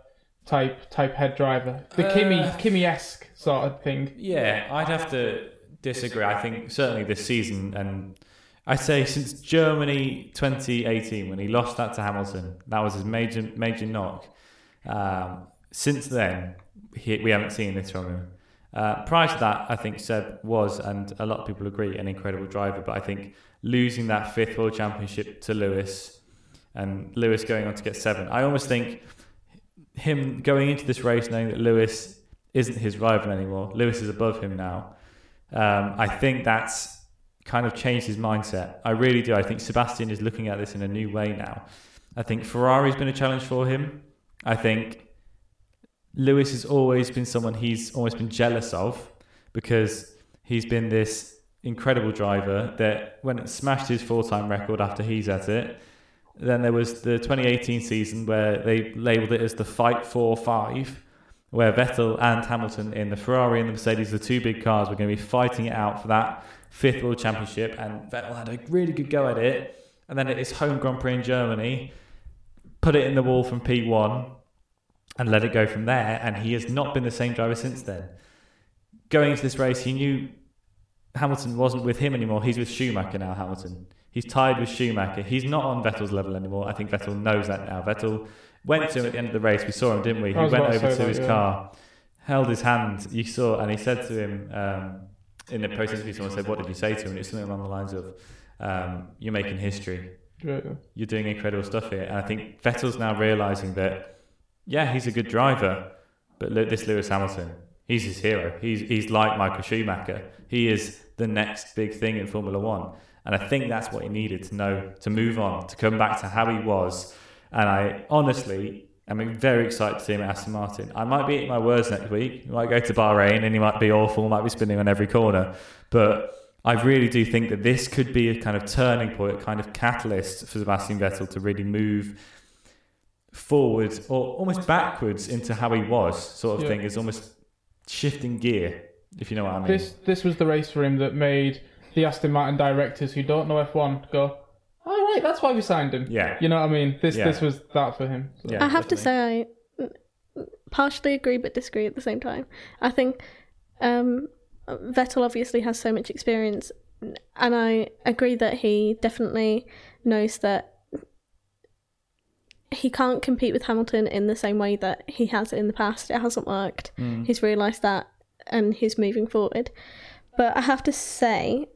type type head driver, the Kimi Uh, Kimi esque sort of thing. Yeah, I'd have to disagree. I think certainly this season, and I'd say since Germany 2018 when he lost that to Hamilton, that was his major major knock. Um, since then, he, we haven't seen this from him. Uh, prior to that, I think Seb was, and a lot of people agree, an incredible driver. But I think losing that fifth world championship to Lewis, and Lewis going on to get seven, I almost think him going into this race knowing that Lewis isn't his rival anymore. Lewis is above him now. Um, I think that's kind of changed his mindset. I really do. I think Sebastian is looking at this in a new way now. I think Ferrari's been a challenge for him. I think Lewis has always been someone he's always been jealous of because he's been this incredible driver that when it smashed his full-time record after he's at it, then there was the 2018 season where they labelled it as the fight for five, where Vettel and Hamilton in the Ferrari and the Mercedes, the two big cars, were going to be fighting it out for that fifth world championship. And Vettel had a really good go at it. And then at his home Grand Prix in Germany, put it in the wall from P1 and let it go from there. And he has not been the same driver since then. Going into this race, he knew Hamilton wasn't with him anymore. He's with Schumacher now, Hamilton. He's tied with Schumacher. He's not on Vettel's level anymore. I think Vettel knows that now. Vettel went to him at the end of the race. We saw him, didn't we? He went to over to say that, his yeah. car, held his hand. You saw, and he said to him um, in the post interview, someone said, What did you say to him? And it was something along the lines of, um, You're making history. You're doing incredible stuff here. And I think Vettel's now realizing that, yeah, he's a good driver, but look, this Lewis Hamilton, he's his hero. He's, he's like Michael Schumacher. He is the next big thing in Formula One. And I think that's what he needed to know to move on, to come back to how he was. And I honestly am very excited to see him at Aston Martin. I might be eating my words next week. He might go to Bahrain and he might be awful, might be spinning on every corner. But I really do think that this could be a kind of turning point, a kind of catalyst for Sebastian Vettel to really move forward or almost backwards into how he was, sort of Yeah. thing. Is almost shifting gear, if you know what I mean. This this was the race for him that made the Aston Martin directors who don't know F1 go, all right, that's why we signed him. Yeah. You know what I mean? This Yeah. this was that for him. So. Yeah, I have to say, I partially agree but disagree at the same time. I think um, Vettel obviously has so much experience, and I agree that he definitely knows that he can't compete with Hamilton in the same way that he has in the past. It hasn't worked. He's realised that, and he's moving forward. But I have to say,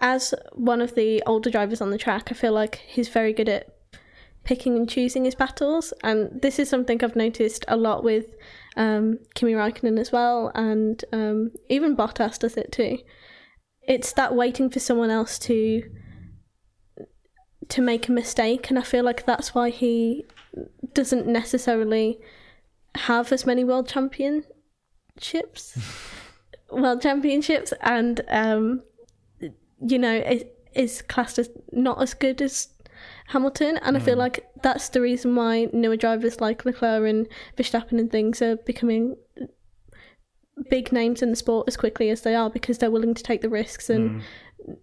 as one of the older drivers on the track, I feel like he's very good at picking and choosing his battles. And this is something I've noticed a lot with um, Kimi Raikkonen as well, and um, even Bottas does it too. It's that waiting for someone else to to make a mistake, and I feel like that's why he doesn't necessarily have as many world championships, world championships, and um, you know, it is classed as not as good as Hamilton, and I feel like that's the reason why newer drivers like Leclerc and Verstappen and things are becoming big names in the sport as quickly as they are because they're willing to take the risks and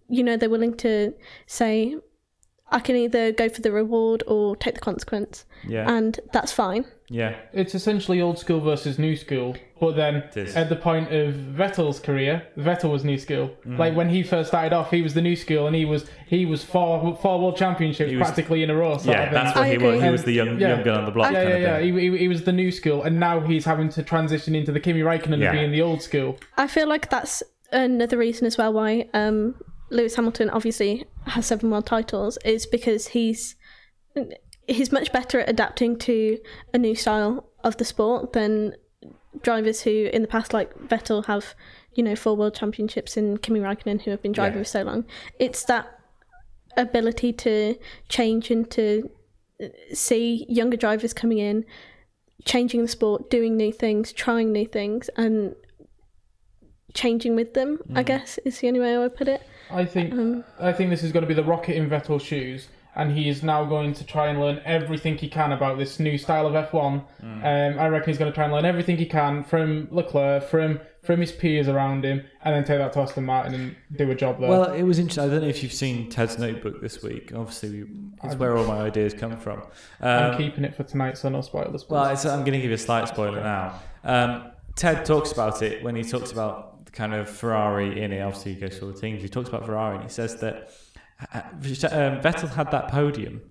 you know they're willing to say I can either go for the reward or take the consequence, Yeah, and that's fine. yeah, It's essentially old school versus new school. But then at the point of Vettel's career, Vettel was new school. Mm. Like when he first started off, he was the new school, and he was he was four four world championships was- practically in a row. Yeah. That's what I he was. He was the young, Yeah. young gun on the block. yeah, kind yeah, of yeah. thing. He, he, he was the new school, and now he's having to transition into the Kimi Raikkonen Yeah. of being the old school. I feel like that's another reason as well why um, Lewis Hamilton obviously has seven world titles is because he's he's much better at adapting to a new style of the sport than drivers who in the past like Vettel have you know four world championships and Kimi Raikkonen who have been driving Yeah. for so long. It's that ability to change and to see younger drivers coming in, changing the sport, doing new things, trying new things, and changing with them. I mm. guess is the only way I would put it. I think Um, I think this is going to be the rocket in Vettel's shoes, and he is now going to try and learn everything he can about this new style of F1. Um, I reckon he's going to try and learn everything he can from Leclerc, from from his peers around him, and then take that to Aston Martin and do a job there. Well, it was interesting. I don't know if you've seen Ted's notebook this week. Obviously, it's where all my ideas come from. I'm Um, keeping it for tonight, so no spoilers. Well, it's, I'm going to give you a slight spoiler now. Um, Ted talks about it when he talks about the kind of Ferrari in it. Obviously, he goes through all the teams. He talks about Ferrari and he says that um, Vettel had that podium.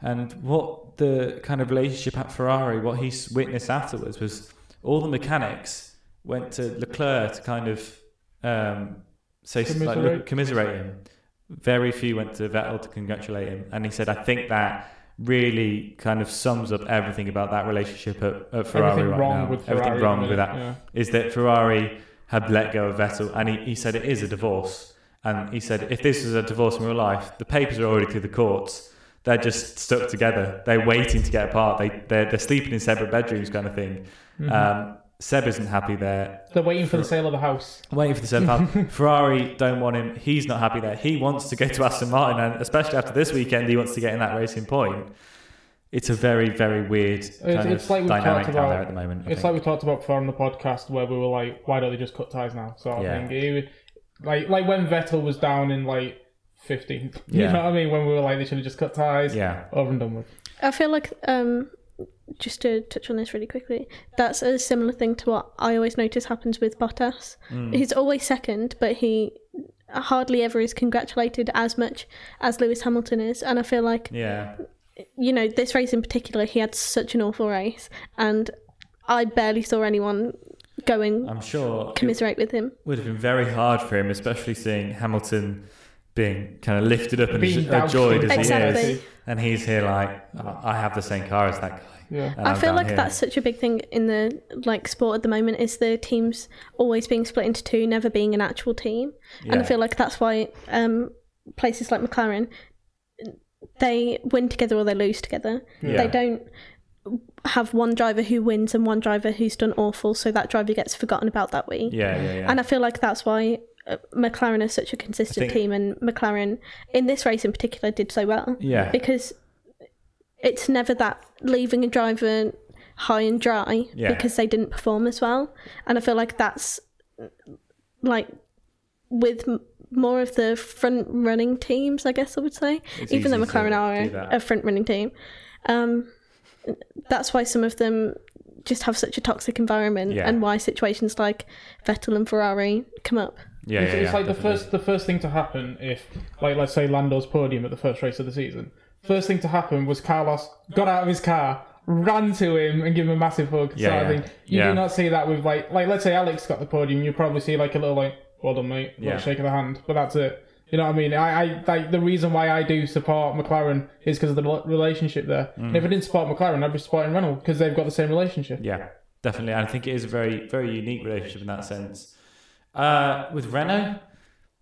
And what the kind of relationship at Ferrari, what he witnessed afterwards was all the mechanics went to Leclerc to kind of um, say like, Commiserate. look, commiserate him. Very few went to Vettel to congratulate him, and he said, "I think that really kind of sums up everything about that relationship at, at Ferrari everything right now. Ferrari. everything wrong with that yeah. is that Ferrari had let go of Vettel, and he, he said it is a divorce. And he said if this was a divorce in real life, the papers are already through the courts. They're just stuck together. They're waiting to get apart. They they're, they're sleeping in separate bedrooms, kind of thing. Mm-hmm. Um, Seb isn't happy there. They're waiting for the sale of the house. Waiting for the Seb house. Ferrari don't want him. He's not happy there. He wants to go to Aston Martin, and especially after this weekend, he wants to get in that racing point. It's a very, very weird kind it's of like we've dynamic talked down about- there at the moment. I It's think. like we talked about before on the podcast where we were like, why don't they just cut ties now? So I Yeah. think it, like like when Vettel was down in like 15th. You know what I mean? When we were like, they should have just cut ties. yeah, Over and done with. I feel like um, just to touch on this really quickly, that's a similar thing to what I always notice happens with Bottas. Mm. He's always second, but he hardly ever is congratulated as much as Lewis Hamilton is, and I feel like yeah. You know this race in particular, he had such an awful race, and I barely saw anyone going I'm sure commiserate with him. would have been very hard for him, especially seeing Hamilton being kind of lifted up and Being j- joyed as he is, and he's here like I have the same car as that guy. Yeah. I feel like here. that's such a big thing in the like sport at the moment is the teams always being split into two, never being an actual team. And I feel like that's why um, places like McLaren they win together or they lose together. Yeah. They don't have one driver who wins and one driver who's done awful, so that driver gets forgotten about that week. Yeah, yeah, yeah. And I feel like that's why uh, McLaren is such a consistent think- team, and McLaren in this race in particular did so well yeah. because it's never that leaving a driver high and dry Yeah. because they didn't perform as well. And I feel like that's like with more of the front running teams, I guess I would say, It's even though McLaren are a, a front running team. Um, that's why some of them just have such a toxic environment Yeah. and why situations like Vettel and Ferrari come up. yeah, it's yeah, it's yeah, like the first the first thing to happen if like let's say Lando's podium at the first race of the season. First thing to happen was Carlos got out of his car, ran to him and give him a massive hug. Yeah, sort of yeah. thing. You Yeah. do not see that with like like let's say Alex got the podium, you probably see like a little like well done mate, Yeah. shake of the hand, but that's it. You know what I mean? I, I like the reason why I do support McLaren is because of the relationship there. Mm. And if I didn't support McLaren, I'd be supporting Renault because they've got the same relationship. Yeah, definitely. And I think it is a very, very unique relationship in that sense. Uh, with Renault,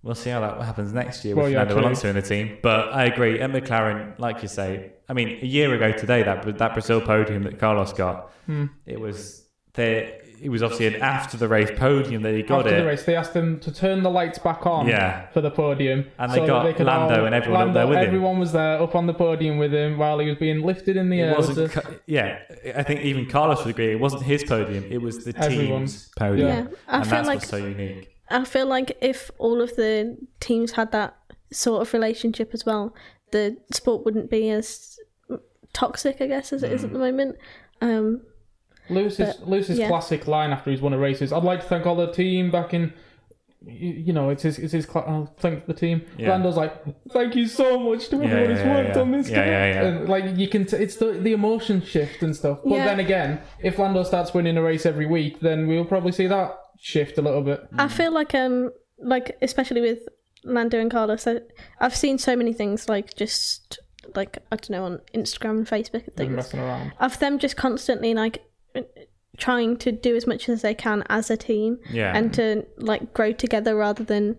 we'll see how that happens next year with Well, yeah, Fernando. Alonso in the team. But I agree. At McLaren, like you say, I mean, a year ago today, that that Brazil podium that Carlos got, Hmm. it was there. It was obviously an after the race podium that he got After it. the race, they asked them to turn the lights back on Yeah. for the podium. And they so that got could Lando and everyone up there with him. Everyone was there up on the podium with him while he was being lifted in the It air. wasn't. to- Ca- Yeah, I think even Carlos would agree. It wasn't his podium. It was the Everyone's. team's podium. Yeah, I and feel that's like what's so unique. I feel like if all of the teams had that sort of relationship as well, the sport wouldn't be as toxic, I guess, as it is at the moment. Um, Lewis's, But, Lewis's yeah. classic line after he's won a race is, "I'd like to thank all the team back in." You, you know, it's his, it's his. cla- I'll thank the team. Yeah. Lando's like, "Thank you so much to everyone who's yeah, yeah, worked yeah. on this." Yeah, yeah, yeah. And, like you can, t- it's the the emotion shift and stuff. But Yeah. then again, if Lando starts winning a race every week, then we'll probably see that shift a little bit. I feel like um, like especially with Lando and Carlos, I, I've seen so many things like just like I don't know on Instagram and Facebook and things messing around. of them just constantly like trying to do as much as they can as a team Yeah. and to like grow together rather than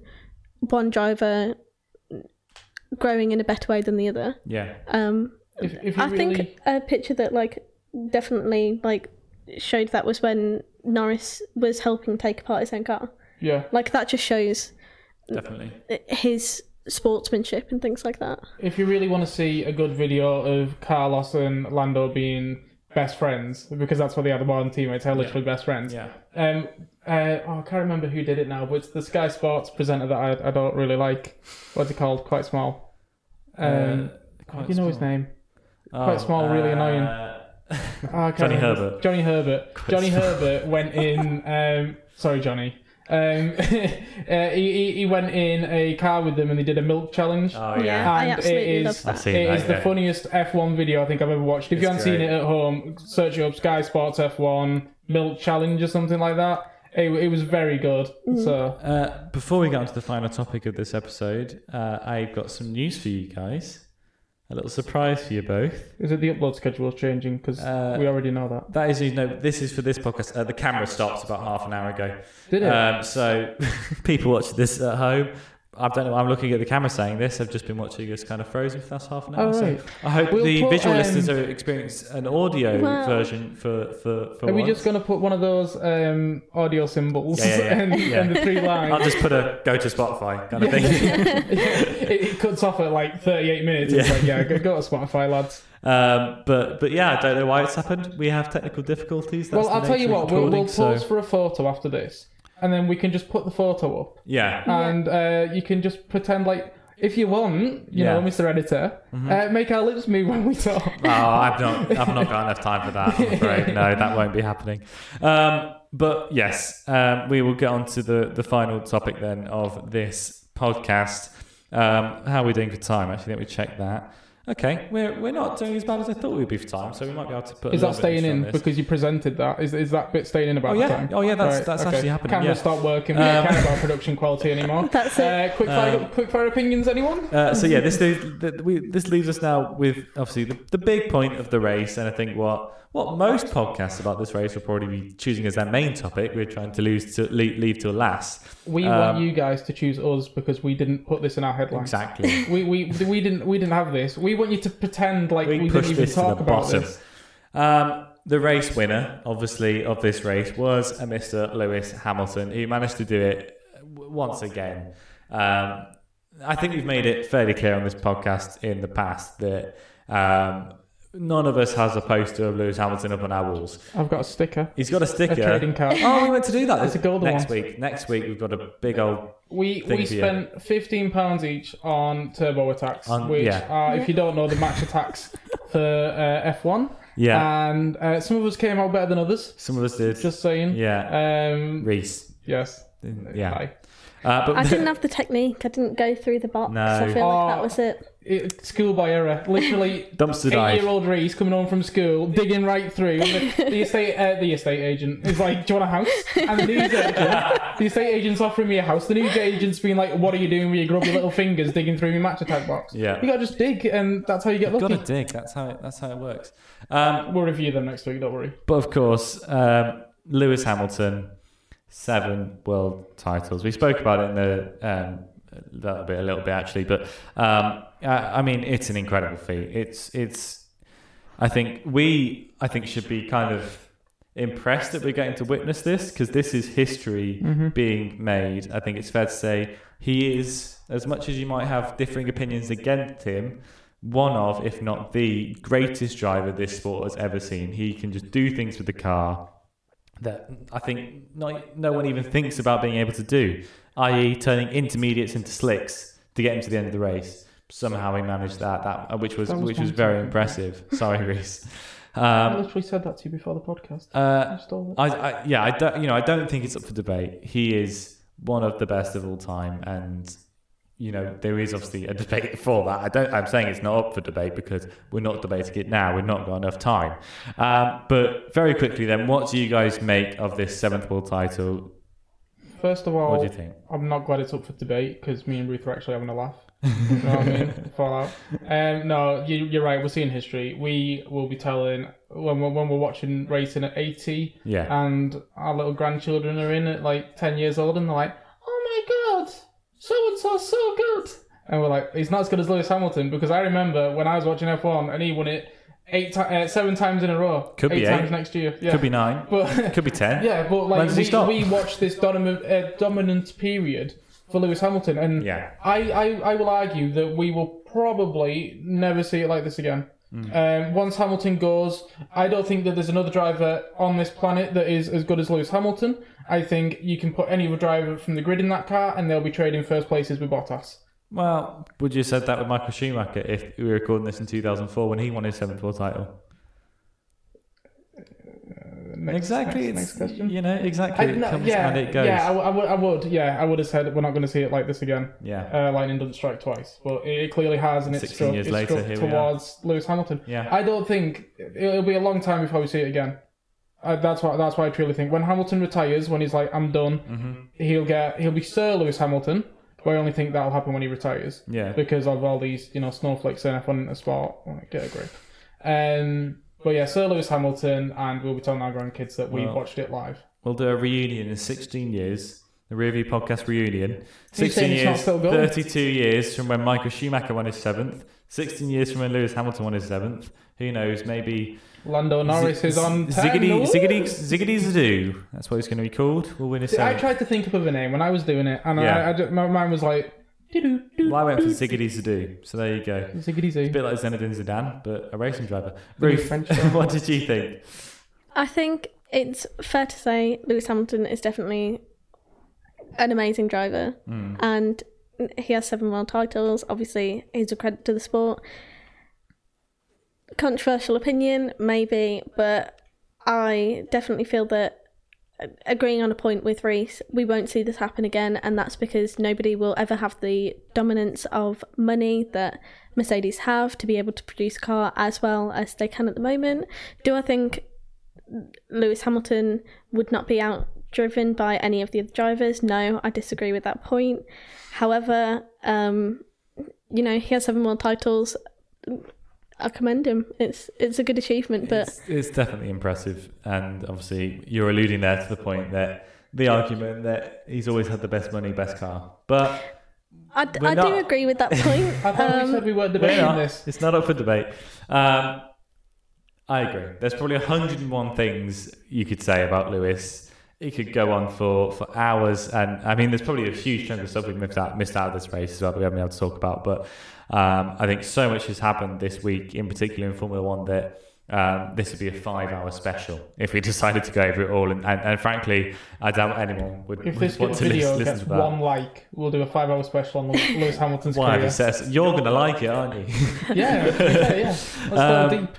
one driver growing in a better way than the other. Yeah. Um, If, if you I really, think a picture that like definitely like showed that was when Norris was helping take apart his own car. yeah, Like that just shows Definitely. his sportsmanship and things like that. if you really want to see a good video of Carlos and Lando being best friends, because that's what the modern teammates, are literally best friends. Yeah. Um, uh, oh, I can't remember who did it now, but it's the Sky Sports presenter that I, I don't really like. What's he called? Quite small. Um, Uh, quite you know his name? Oh, quite small, really annoying. uh, Oh, Johnny remember. Herbert. Johnny Herbert. Quite Johnny small. Herbert went in. Um, sorry, Johnny. Um, uh, he, he he went in a car with them and they did a milk challenge. Oh Yeah, yeah. I And absolutely it is- love I've that. seen It that. is the yeah. funniest F1 video I think I've ever watched. If you It's haven't seen great. it at home, search it up Sky Sports F1 Milk Challenge or something like that. It, it was very good. So Uh, before we get on to the final topic of this episode, uh, I've got some news for you guys. A little surprise for you both. is it the upload schedule is changing? Because Uh, we already know that. That is, you know, this is for this podcast. Uh, the camera stopped about half an hour ago. Did it? Um, so people watching this at home, I don't know. I'm looking at the camera saying this. I've just been watching us kind of frozen for the last half an hour. Oh, so right. I hope We'll the put, visual um, listeners are experiencing an audio Wow. version for for for. Are we just going to put one of those um, audio symbols Yeah, yeah, yeah. And, and the three lines? I'll just put a go to Spotify kind of thing. it, it cuts off at like 38 minutes. It's like, yeah, go, go to Spotify, lads. Um, but but yeah, I don't know why it's happened. We have technical difficulties. That's well, I'll tell you what, we'll, we'll recording, pause for a photo after this, and then we can just put the photo up, Yeah, and uh, you can just pretend like, if you want, you Yeah. Mm-hmm. know, Mr. Editor, uh, make our lips move when we talk. Oh, I've not, I've not got enough time for that. I'm afraid. No, that won't be happening. Um, but yes, um, we will get on to the the final topic then of this podcast. Um, how are we doing for time? Actually, let me check that. Okay, we're we're not doing as bad as I thought we'd be for time, so we might be able to put. a Is that little bit staying in this. because you presented that? Is, is that bit staying in about Oh, yeah. the time? Oh, yeah, that's- that's actually happening, Camera yeah. stopped working. We don't Um, care about production quality anymore. That's it. Uh, quick fire, Um, quick fire opinions, anyone? Uh, so yeah, this leaves, th- we, this leaves us now with obviously the, the big point of the race, and I think what what most podcasts about this race will probably be choosing as their main topic. We're trying to lose to leave, leave till last. We um, want you guys to choose us because we didn't put this in our headlines. Exactly. We, we we didn't we didn't have this. We want you to pretend like We we, pushed didn't even talk the about bottom. this. Um, the race winner, obviously, of this race was a Mr. Lewis Hamilton, who managed to do it once again. Um, I think we've made it fairly clear on this podcast in the past that um, none of us has a poster of Lewis Hamilton up on our walls. I've got a sticker, He's got a a sticker. trading card. Oh, we went to do that. It's a golden next one. week. Next week we've got a big old. We thing we for you. spent fifteen pounds each on Turbo Attax, On- which yeah. are, if you don't know, the Match Attax for uh, F one. Yeah, And uh, some of us came out better than others. some of us did. Just saying. yeah, Um. Reese. Yes. Yeah, Hi. uh, but I didn't have the technique. I didn't go through the box. No. I feel Oh. like that was it. It, schoolboy error. Literally. dumpster dive. Eight-year-old Reese coming home from school, digging right through. The, the estate, uh, the estate agent is like, "Do you want a house?" And the news agent, the estate agent's offering me a house. The news agent's being like, "What are you doing with your grubby little fingers digging through your match attack box?" Yeah. you gotta just dig, and that's how you get Got lucky. to dig. That's how it, that's how it works. Um, We'll review them next week. Don't worry. but of course, um, Lewis Hamilton, seven world titles. We spoke about it in the um, a little bit, a little bit actually. But um, I, I mean, it's an incredible feat. It's it's. I think we I think should be kind of impressed that we're getting to witness this because this is history mm-hmm. being made. I think it's fair to say he is, as much as you might have differing opinions against him, one of, if not the greatest driver this sport has ever seen. He can just do things with the car that I think not, no one even thinks about being able to do, i.e., turning intermediates into slicks to get him to the end of the race. Somehow he managed that, that which was That was which was very impressive. Sorry, Reese. I Um, literally said that to you before the podcast. uh, I stole it. I, I yeah, I don't you know I don't think it's up for debate. He is one of the best of all time, and you know there is obviously a debate for that. I don't. I'm saying it's not up for debate because we're not debating it now. We've not got enough time. Um, but very quickly, then, what do you guys make of this seventh world title? First of What all, do you think? I'm not glad it's up for debate because me and Ruth are actually having a laugh. you know what I mean? Fallout. Um, no, you, you're right. We're seeing history. We will be telling when we're, when we're watching racing at 80, Yeah, and our little grandchildren are in at like 10 years old, and they're like, "Oh my god, so and so so good." and we're like, he's not as good as Lewis Hamilton because I remember when I was watching F1 and he won it eight, ti- uh, seven times in a row. Could be eight times next year. Yeah. Could be nine. But Could be ten. yeah, but When like does he we, stop? we watched this dominant, uh, dominant period for Lewis Hamilton, and Yeah. I, I, I will argue that we will probably never see it like this again. Hmm. Um, once Hamilton goes, I don't think that there's another driver on this planet that is as good as Lewis Hamilton. I think you can put any other driver from the grid in that car, and they'll be trading first places with Bottas. Well, would you have said that with Michael Schumacher if we were recording this in 2004 when he won his seventh world title? Next, exactly. Next, next question. You know, exactly. I, it comes yeah, and it goes. yeah, I, w- I would, I would, yeah, I would have said we're not going to see it like this again. yeah. Uh, lightning doesn't strike twice, but it, it clearly has, and it's 16 struck, years it's later, struck here we are. towards Lewis Hamilton. Yeah. I don't think it'll be a long time before we see it again. Uh, that's why. That's why I truly think when Hamilton retires, when he's like, "I'm done," Mm-hmm. he'll get he'll be Sir Lewis Hamilton. But I only think that'll happen when he retires Yeah. because of all these, you know, snowflakes in F1 into sport. Like, Get a grip. Um, but yeah, Sir Lewis Hamilton, and we'll be telling our grandkids that we Well, watched it live. We'll do a reunion in 16 years. The Review Podcast reunion. He's 16 saying it's not years, still going. 32 years from when Michael Schumacher won his seventh. 16 years from when Lewis Hamilton won his seventh. Who knows? Maybe Lando Norris is on 10. Ziggity, Ooh. Ziggity, Ziggity Zadoo. That's what it's going to be called. We'll win his I tried to think of a name when I was doing it, and Yeah. I, I just, my mind was like, doo-doo-doo, Well, I went for Ziggity Zadoo. So there you go. ziggity zoo. A bit like Zinedine Zidane, but a racing driver. The Ruth, French what did you think? I think it's fair to say Lewis Hamilton is definitely an amazing driver, Hmm. and he has seven world titles. Obviously, he's a credit to the sport. Controversial opinion, maybe, but I definitely feel that agreeing on a point with Reese, we won't see this happen again, and that's because nobody will ever have the dominance of money that Mercedes have to be able to produce a car as well as they can at the moment. Do I think Lewis Hamilton would not be outdriven by any of the other drivers? No, I disagree with that point. However, um, you know, he has seven more titles. I commend him. It's it's a good achievement, but It's, it's definitely impressive, and obviously you're alluding there to the point that the argument that he's always had the best money, best car. But I, We're I not- do agree with that point. I thought we Um, said we weren't we're debating this. It's not up for debate. Um, I agree. There's probably 101 things you could say about Lewis. It could go on for, for hours, and I mean, there's probably a huge chunk of stuff we've missed out missed out of this race as well that we haven't been able to talk about. But um, I think so much has happened this week, in particular in Formula One, that um, this would be a five-hour special if we decided to go over it all. And, and, and frankly, I doubt anyone would, If would this want to video listen, listen gets to that. one like, we'll do a five-hour special on Lewis Hamilton's Why? career. Says, you're going to like it, aren't you? Yeah, yeah, yeah. Let's go Um, deep.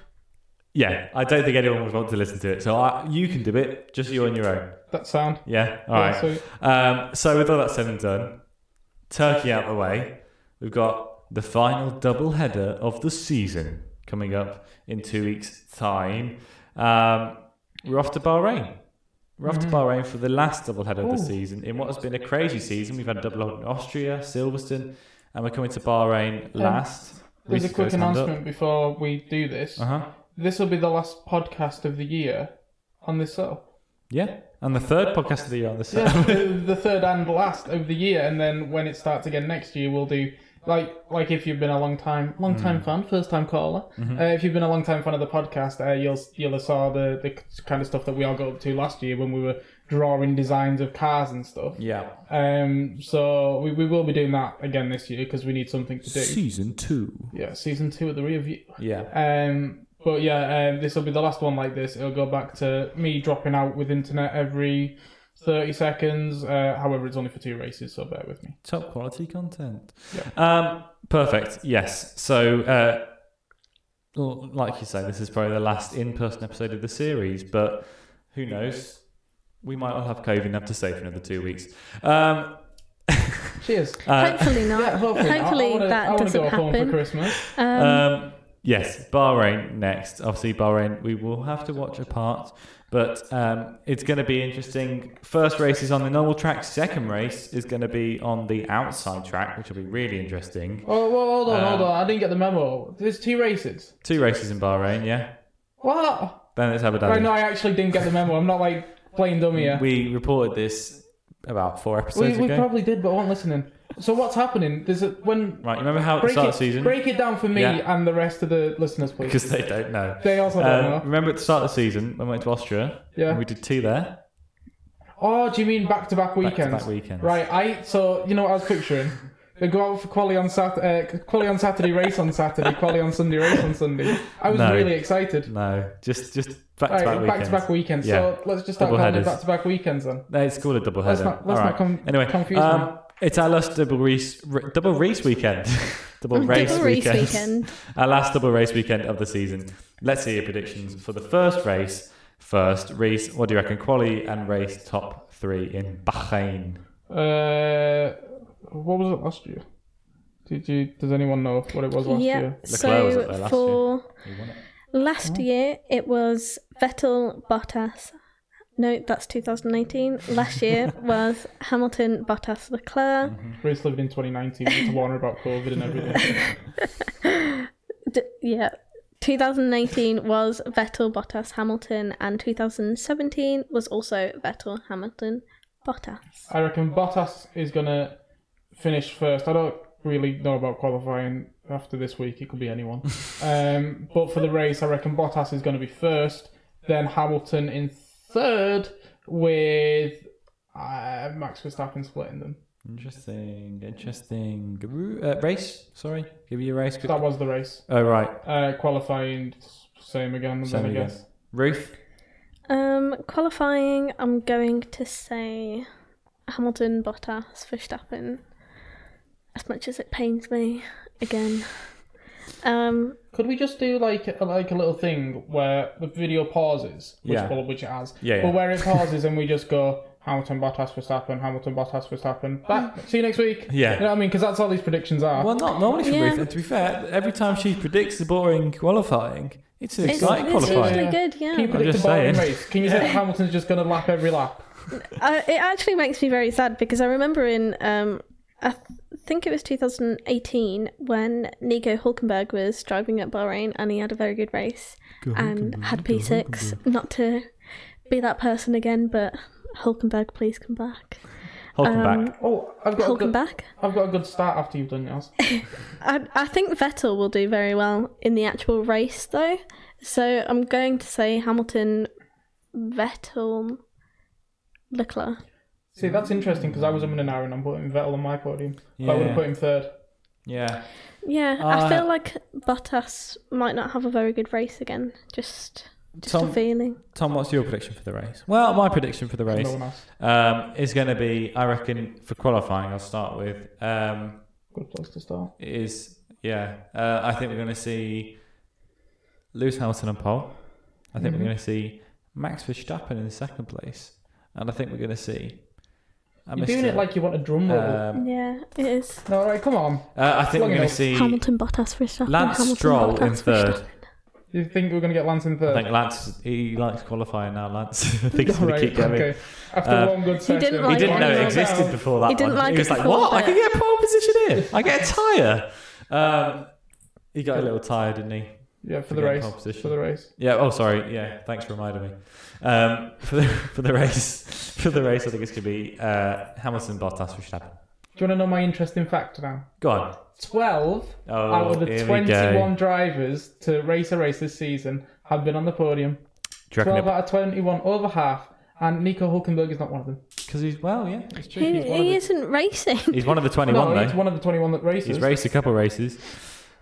Yeah, I don't think anyone would want to listen to it. So I, you can do it, just you on your own. That sound. Yeah, all Yeah, right. Um, so with all that said and done, Turkey out the way, we've got the final double header of the season coming up in two weeks' time. Um, we're off to Bahrain. We're off to Bahrain for the last double header of the Mm-hmm. Season in what has been a crazy season. We've had a doubleheader in Austria, Silverstone, and we're coming to Bahrain last. There's a quick announcement before we do this. Uh-huh. This will be the last podcast of the year on this show. Yeah, and the third podcast of the year on this set. Yeah, the, the third and last of the year, and then when it starts again next year, we'll do like like if you've been a long time long time Mm. fan, first time caller. Mm-hmm. Uh, if you've been a long time fan of the podcast, uh, you'll you'll have saw the the kind of stuff that we all got up to last year when we were drawing designs of cars and stuff. yeah. Um, so we, we will be doing that again this year because we need something to do. Season two. Yeah, season two of the review. Yeah. Um, but yeah, um, this will be the last one like this. It'll go back to me dropping out with internet every 30 seconds. Uh, however, it's only for two races, so bear with me. Top quality content. Um, perfect. Yes. So, uh, well, like you say, this is probably the last in-person episode of the series, but who knows? We might all have COVID and to stay for another two weeks. Um, Cheers. uh, hopefully not. Yeah, hopefully, not. Hopefully I wanna, that I doesn't go home for happen. Christmas. Um, um, yes, Bahrain next. Obviously, Bahrain we will have to watch apart, but um, it's going to be interesting. First race is on the normal track. Second race is going to be on the outside track, which will be really interesting. Oh, well, hold on, Um, hold on. I didn't get the memo. There's two races. Two races in Bahrain, yeah. What? Then it's Abu Dhabi. Right, no, I actually didn't get the memo. I'm not like playing dummy here. We reported this about four We, episodes we ago. probably did, but I wasn't listening. So what's happening? There's a when Right, you remember how at the break start it, of the season? break it down for me Yeah. and the rest of the listeners, please. Because they don't know. They also don't Um, know. remember at the start of the season when we went to Austria? Yeah. And we did two there. Oh, do you mean back to back weekends? Back-to-back weekends. Right. I so you know what I was picturing. They go out for quali on Sat, uh, quali on Saturday, race on Saturday, quali on Sunday, race on Sunday. I was No. really excited. No, just just back to Right, back back weekends. to back weekends. Yeah. So let's just start calling it headers. back to back weekends then. No, it's called a double Let's header. not- let's All not com- anyway, confuse um, it's our last double race, double race weekend, double race Double race weekend. weekend. our last double race weekend of the season. Let's see your predictions for the first race. First, Reese, what do you reckon? Quali and race top three in Bahrain. Uh, what was it last year? Did you? Does anyone know what it was last yeah. year? Leclerc was up So there last for You won it. last year, it was Vettel, Bottas. No, that's 2018. Last year was Hamilton, Bottas, Leclerc. Grace lived in 2019. We had to warn her about COVID and everything. D- yeah. 2018 was Vettel, Bottas, Hamilton, and 2017 was also Vettel, Hamilton, Bottas. I reckon Bottas is gonna finish first. I don't really know about qualifying after this week. It could be anyone. um, but for the race, I reckon Bottas is going to be first. Then Hamilton in third, with uh, Max Verstappen splitting them. Interesting, interesting. Uh, race, sorry, give you a race. That was the race. Oh right, Uh, qualifying, same again. Same then I again. guess. Ruth. Um, qualifying, I'm going to say Hamilton, Bottas, Verstappen. As much as it pains me, again. Um, Could we just do like a, like a little thing where the video pauses, which Yeah. well, which it has, Yeah, yeah. but where it pauses and we just go Hamilton, Bottas, Verstappen, Hamilton, Bottas, Verstappen. Back. See you next week. Yeah. You know what I mean? Because that's all these predictions are. Well, not normally from Yeah. Ruth. And to be fair, every time she predicts the boring qualifying, it's an it's, exciting it's qualifying. usually good, yeah. Can you predict just a boring saying. race? Can you say that Hamilton's just going to lap every lap? Uh, it actually makes me very sad because I remember in um, I th- think it was 2018 when Nico Hulkenberg was driving at Bahrain and he had a very good race and had P6. Not to be that person again, but Hulkenberg, please come back. Hulkenberg. Um, Oh, I've got a good, I've got a good start after you've done yours. I, I think Vettel will do very well in the actual race though. So I'm going to say Hamilton, Vettel, Leclerc. See, that's interesting because I was umming and I'm putting Vettel on my podium. But I would have put him third. yeah. Yeah, Uh, I feel like Bottas might not have a very good race again. Just, just a feeling. Tom, what's your prediction for the race? Well, my prediction for the race No one else. um, is going to be, I reckon, for qualifying. I'll start with um, Good place to start. is yeah. Uh, I think we're going to see Lewis Hamilton on pole. I think Mhm. we're going to see Max Verstappen in second place, and I think we're going to see. I You're doing it like you want a drum roll. Um, Yeah, it is. no, right, come on. uh, I think Long we're going to see Hamilton, Bottas, Verstappen. Lance Hamilton, Stroll Bottas, in third. Verstappen. You think we're going to get Lance in third? I think Lance he likes qualifying now. Lance, I think he's going Right, to keep going. Okay. After Uh, one good He session. didn't He didn't it. know it existed before that He didn't one. like he it was like, before, "What? I but- can get a pole position here. I get a tire." Um, he got a little tired, didn't he? Yeah, for the race. pole position. For the race. Yeah. Oh, sorry. Yeah. Thanks for reminding me. Um, for the for the race, for the race, I think it's going to be uh, Hamilton, Bottas, Verstappen. Do you want to know my interesting fact now? Go on. 12 Oh, out of the here we go. 21 drivers to race a race this season have been on the podium. 12 reckon? out of 21, over half. And Nico Hulkenberg is not one of them. Because he's well, yeah, it's true. He, He's he the, isn't racing. he's one of the twenty-one no, he's one of the 21 that races. He's raced a couple races.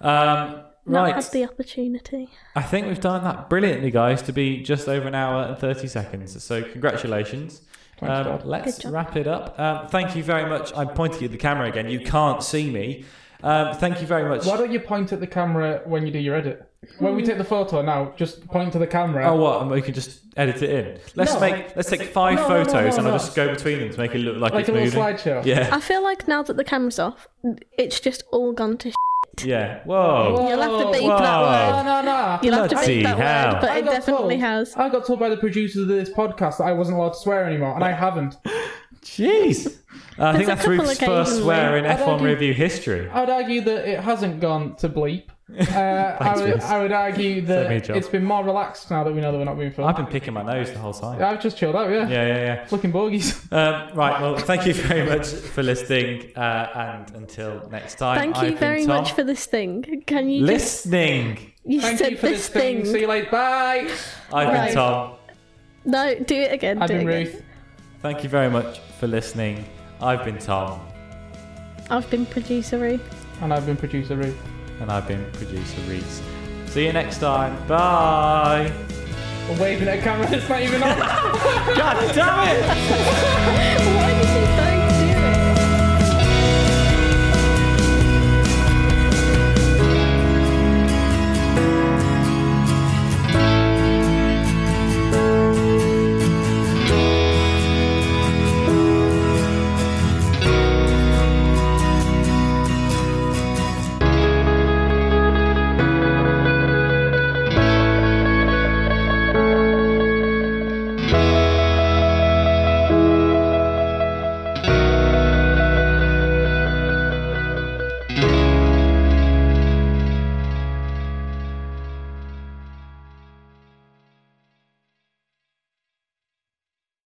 Um, Not right. had the opportunity. I think we've done that brilliantly, guys, to be just over an hour and 30 seconds. So, congratulations. Um, let's wrap it up. Um, thank you very much. I'm pointing at the camera again. You can't see me. Um, thank you very much. Why don't you point at the camera when you do your edit? When we take the photo now, just point to the camera. Oh, what? And we can just edit it in. Let's No. make. Let's take five No, no, no, photos, no, and no. I'll just go between them to make it look like, like it's a little moving. slideshow. Yeah, I feel like now that the camera's off, it's just all gone to. Sh- yeah. Whoa. You'll have to beep Whoa. that No, word. no, no. no. You'll have to Bloody beep that hell. word, but I it got definitely told- has. I got told by the producers of this podcast that I wasn't allowed to swear anymore, and I haven't. Jeez. I think that's couple Ruth's first swear in I'd F1 argue- review history. I'd argue that it hasn't gone to bleep Uh, I, would, I would argue that Same here, Joe. it's been more relaxed now that we know that we're not being filmed. I've been picking my nose the whole time. I've just chilled out, yeah. yeah, yeah. Yeah. Flicking bogies. Um, right. Well, thank you very much for listening, uh, and until next time. Thank you I've been very Tom. much for this thing. Can you just. listening. You Thank said you for this this thing. thing. See you later. Bye. I've been Tom. No, do it again. I've do been it again. Thank you very much for listening. I've been Tom, I've been producer Ruth. And I've been producer Ruth. And I've been producer Reese. See you next time. Bye. I'm waving at camera. It's not even on. God damn it!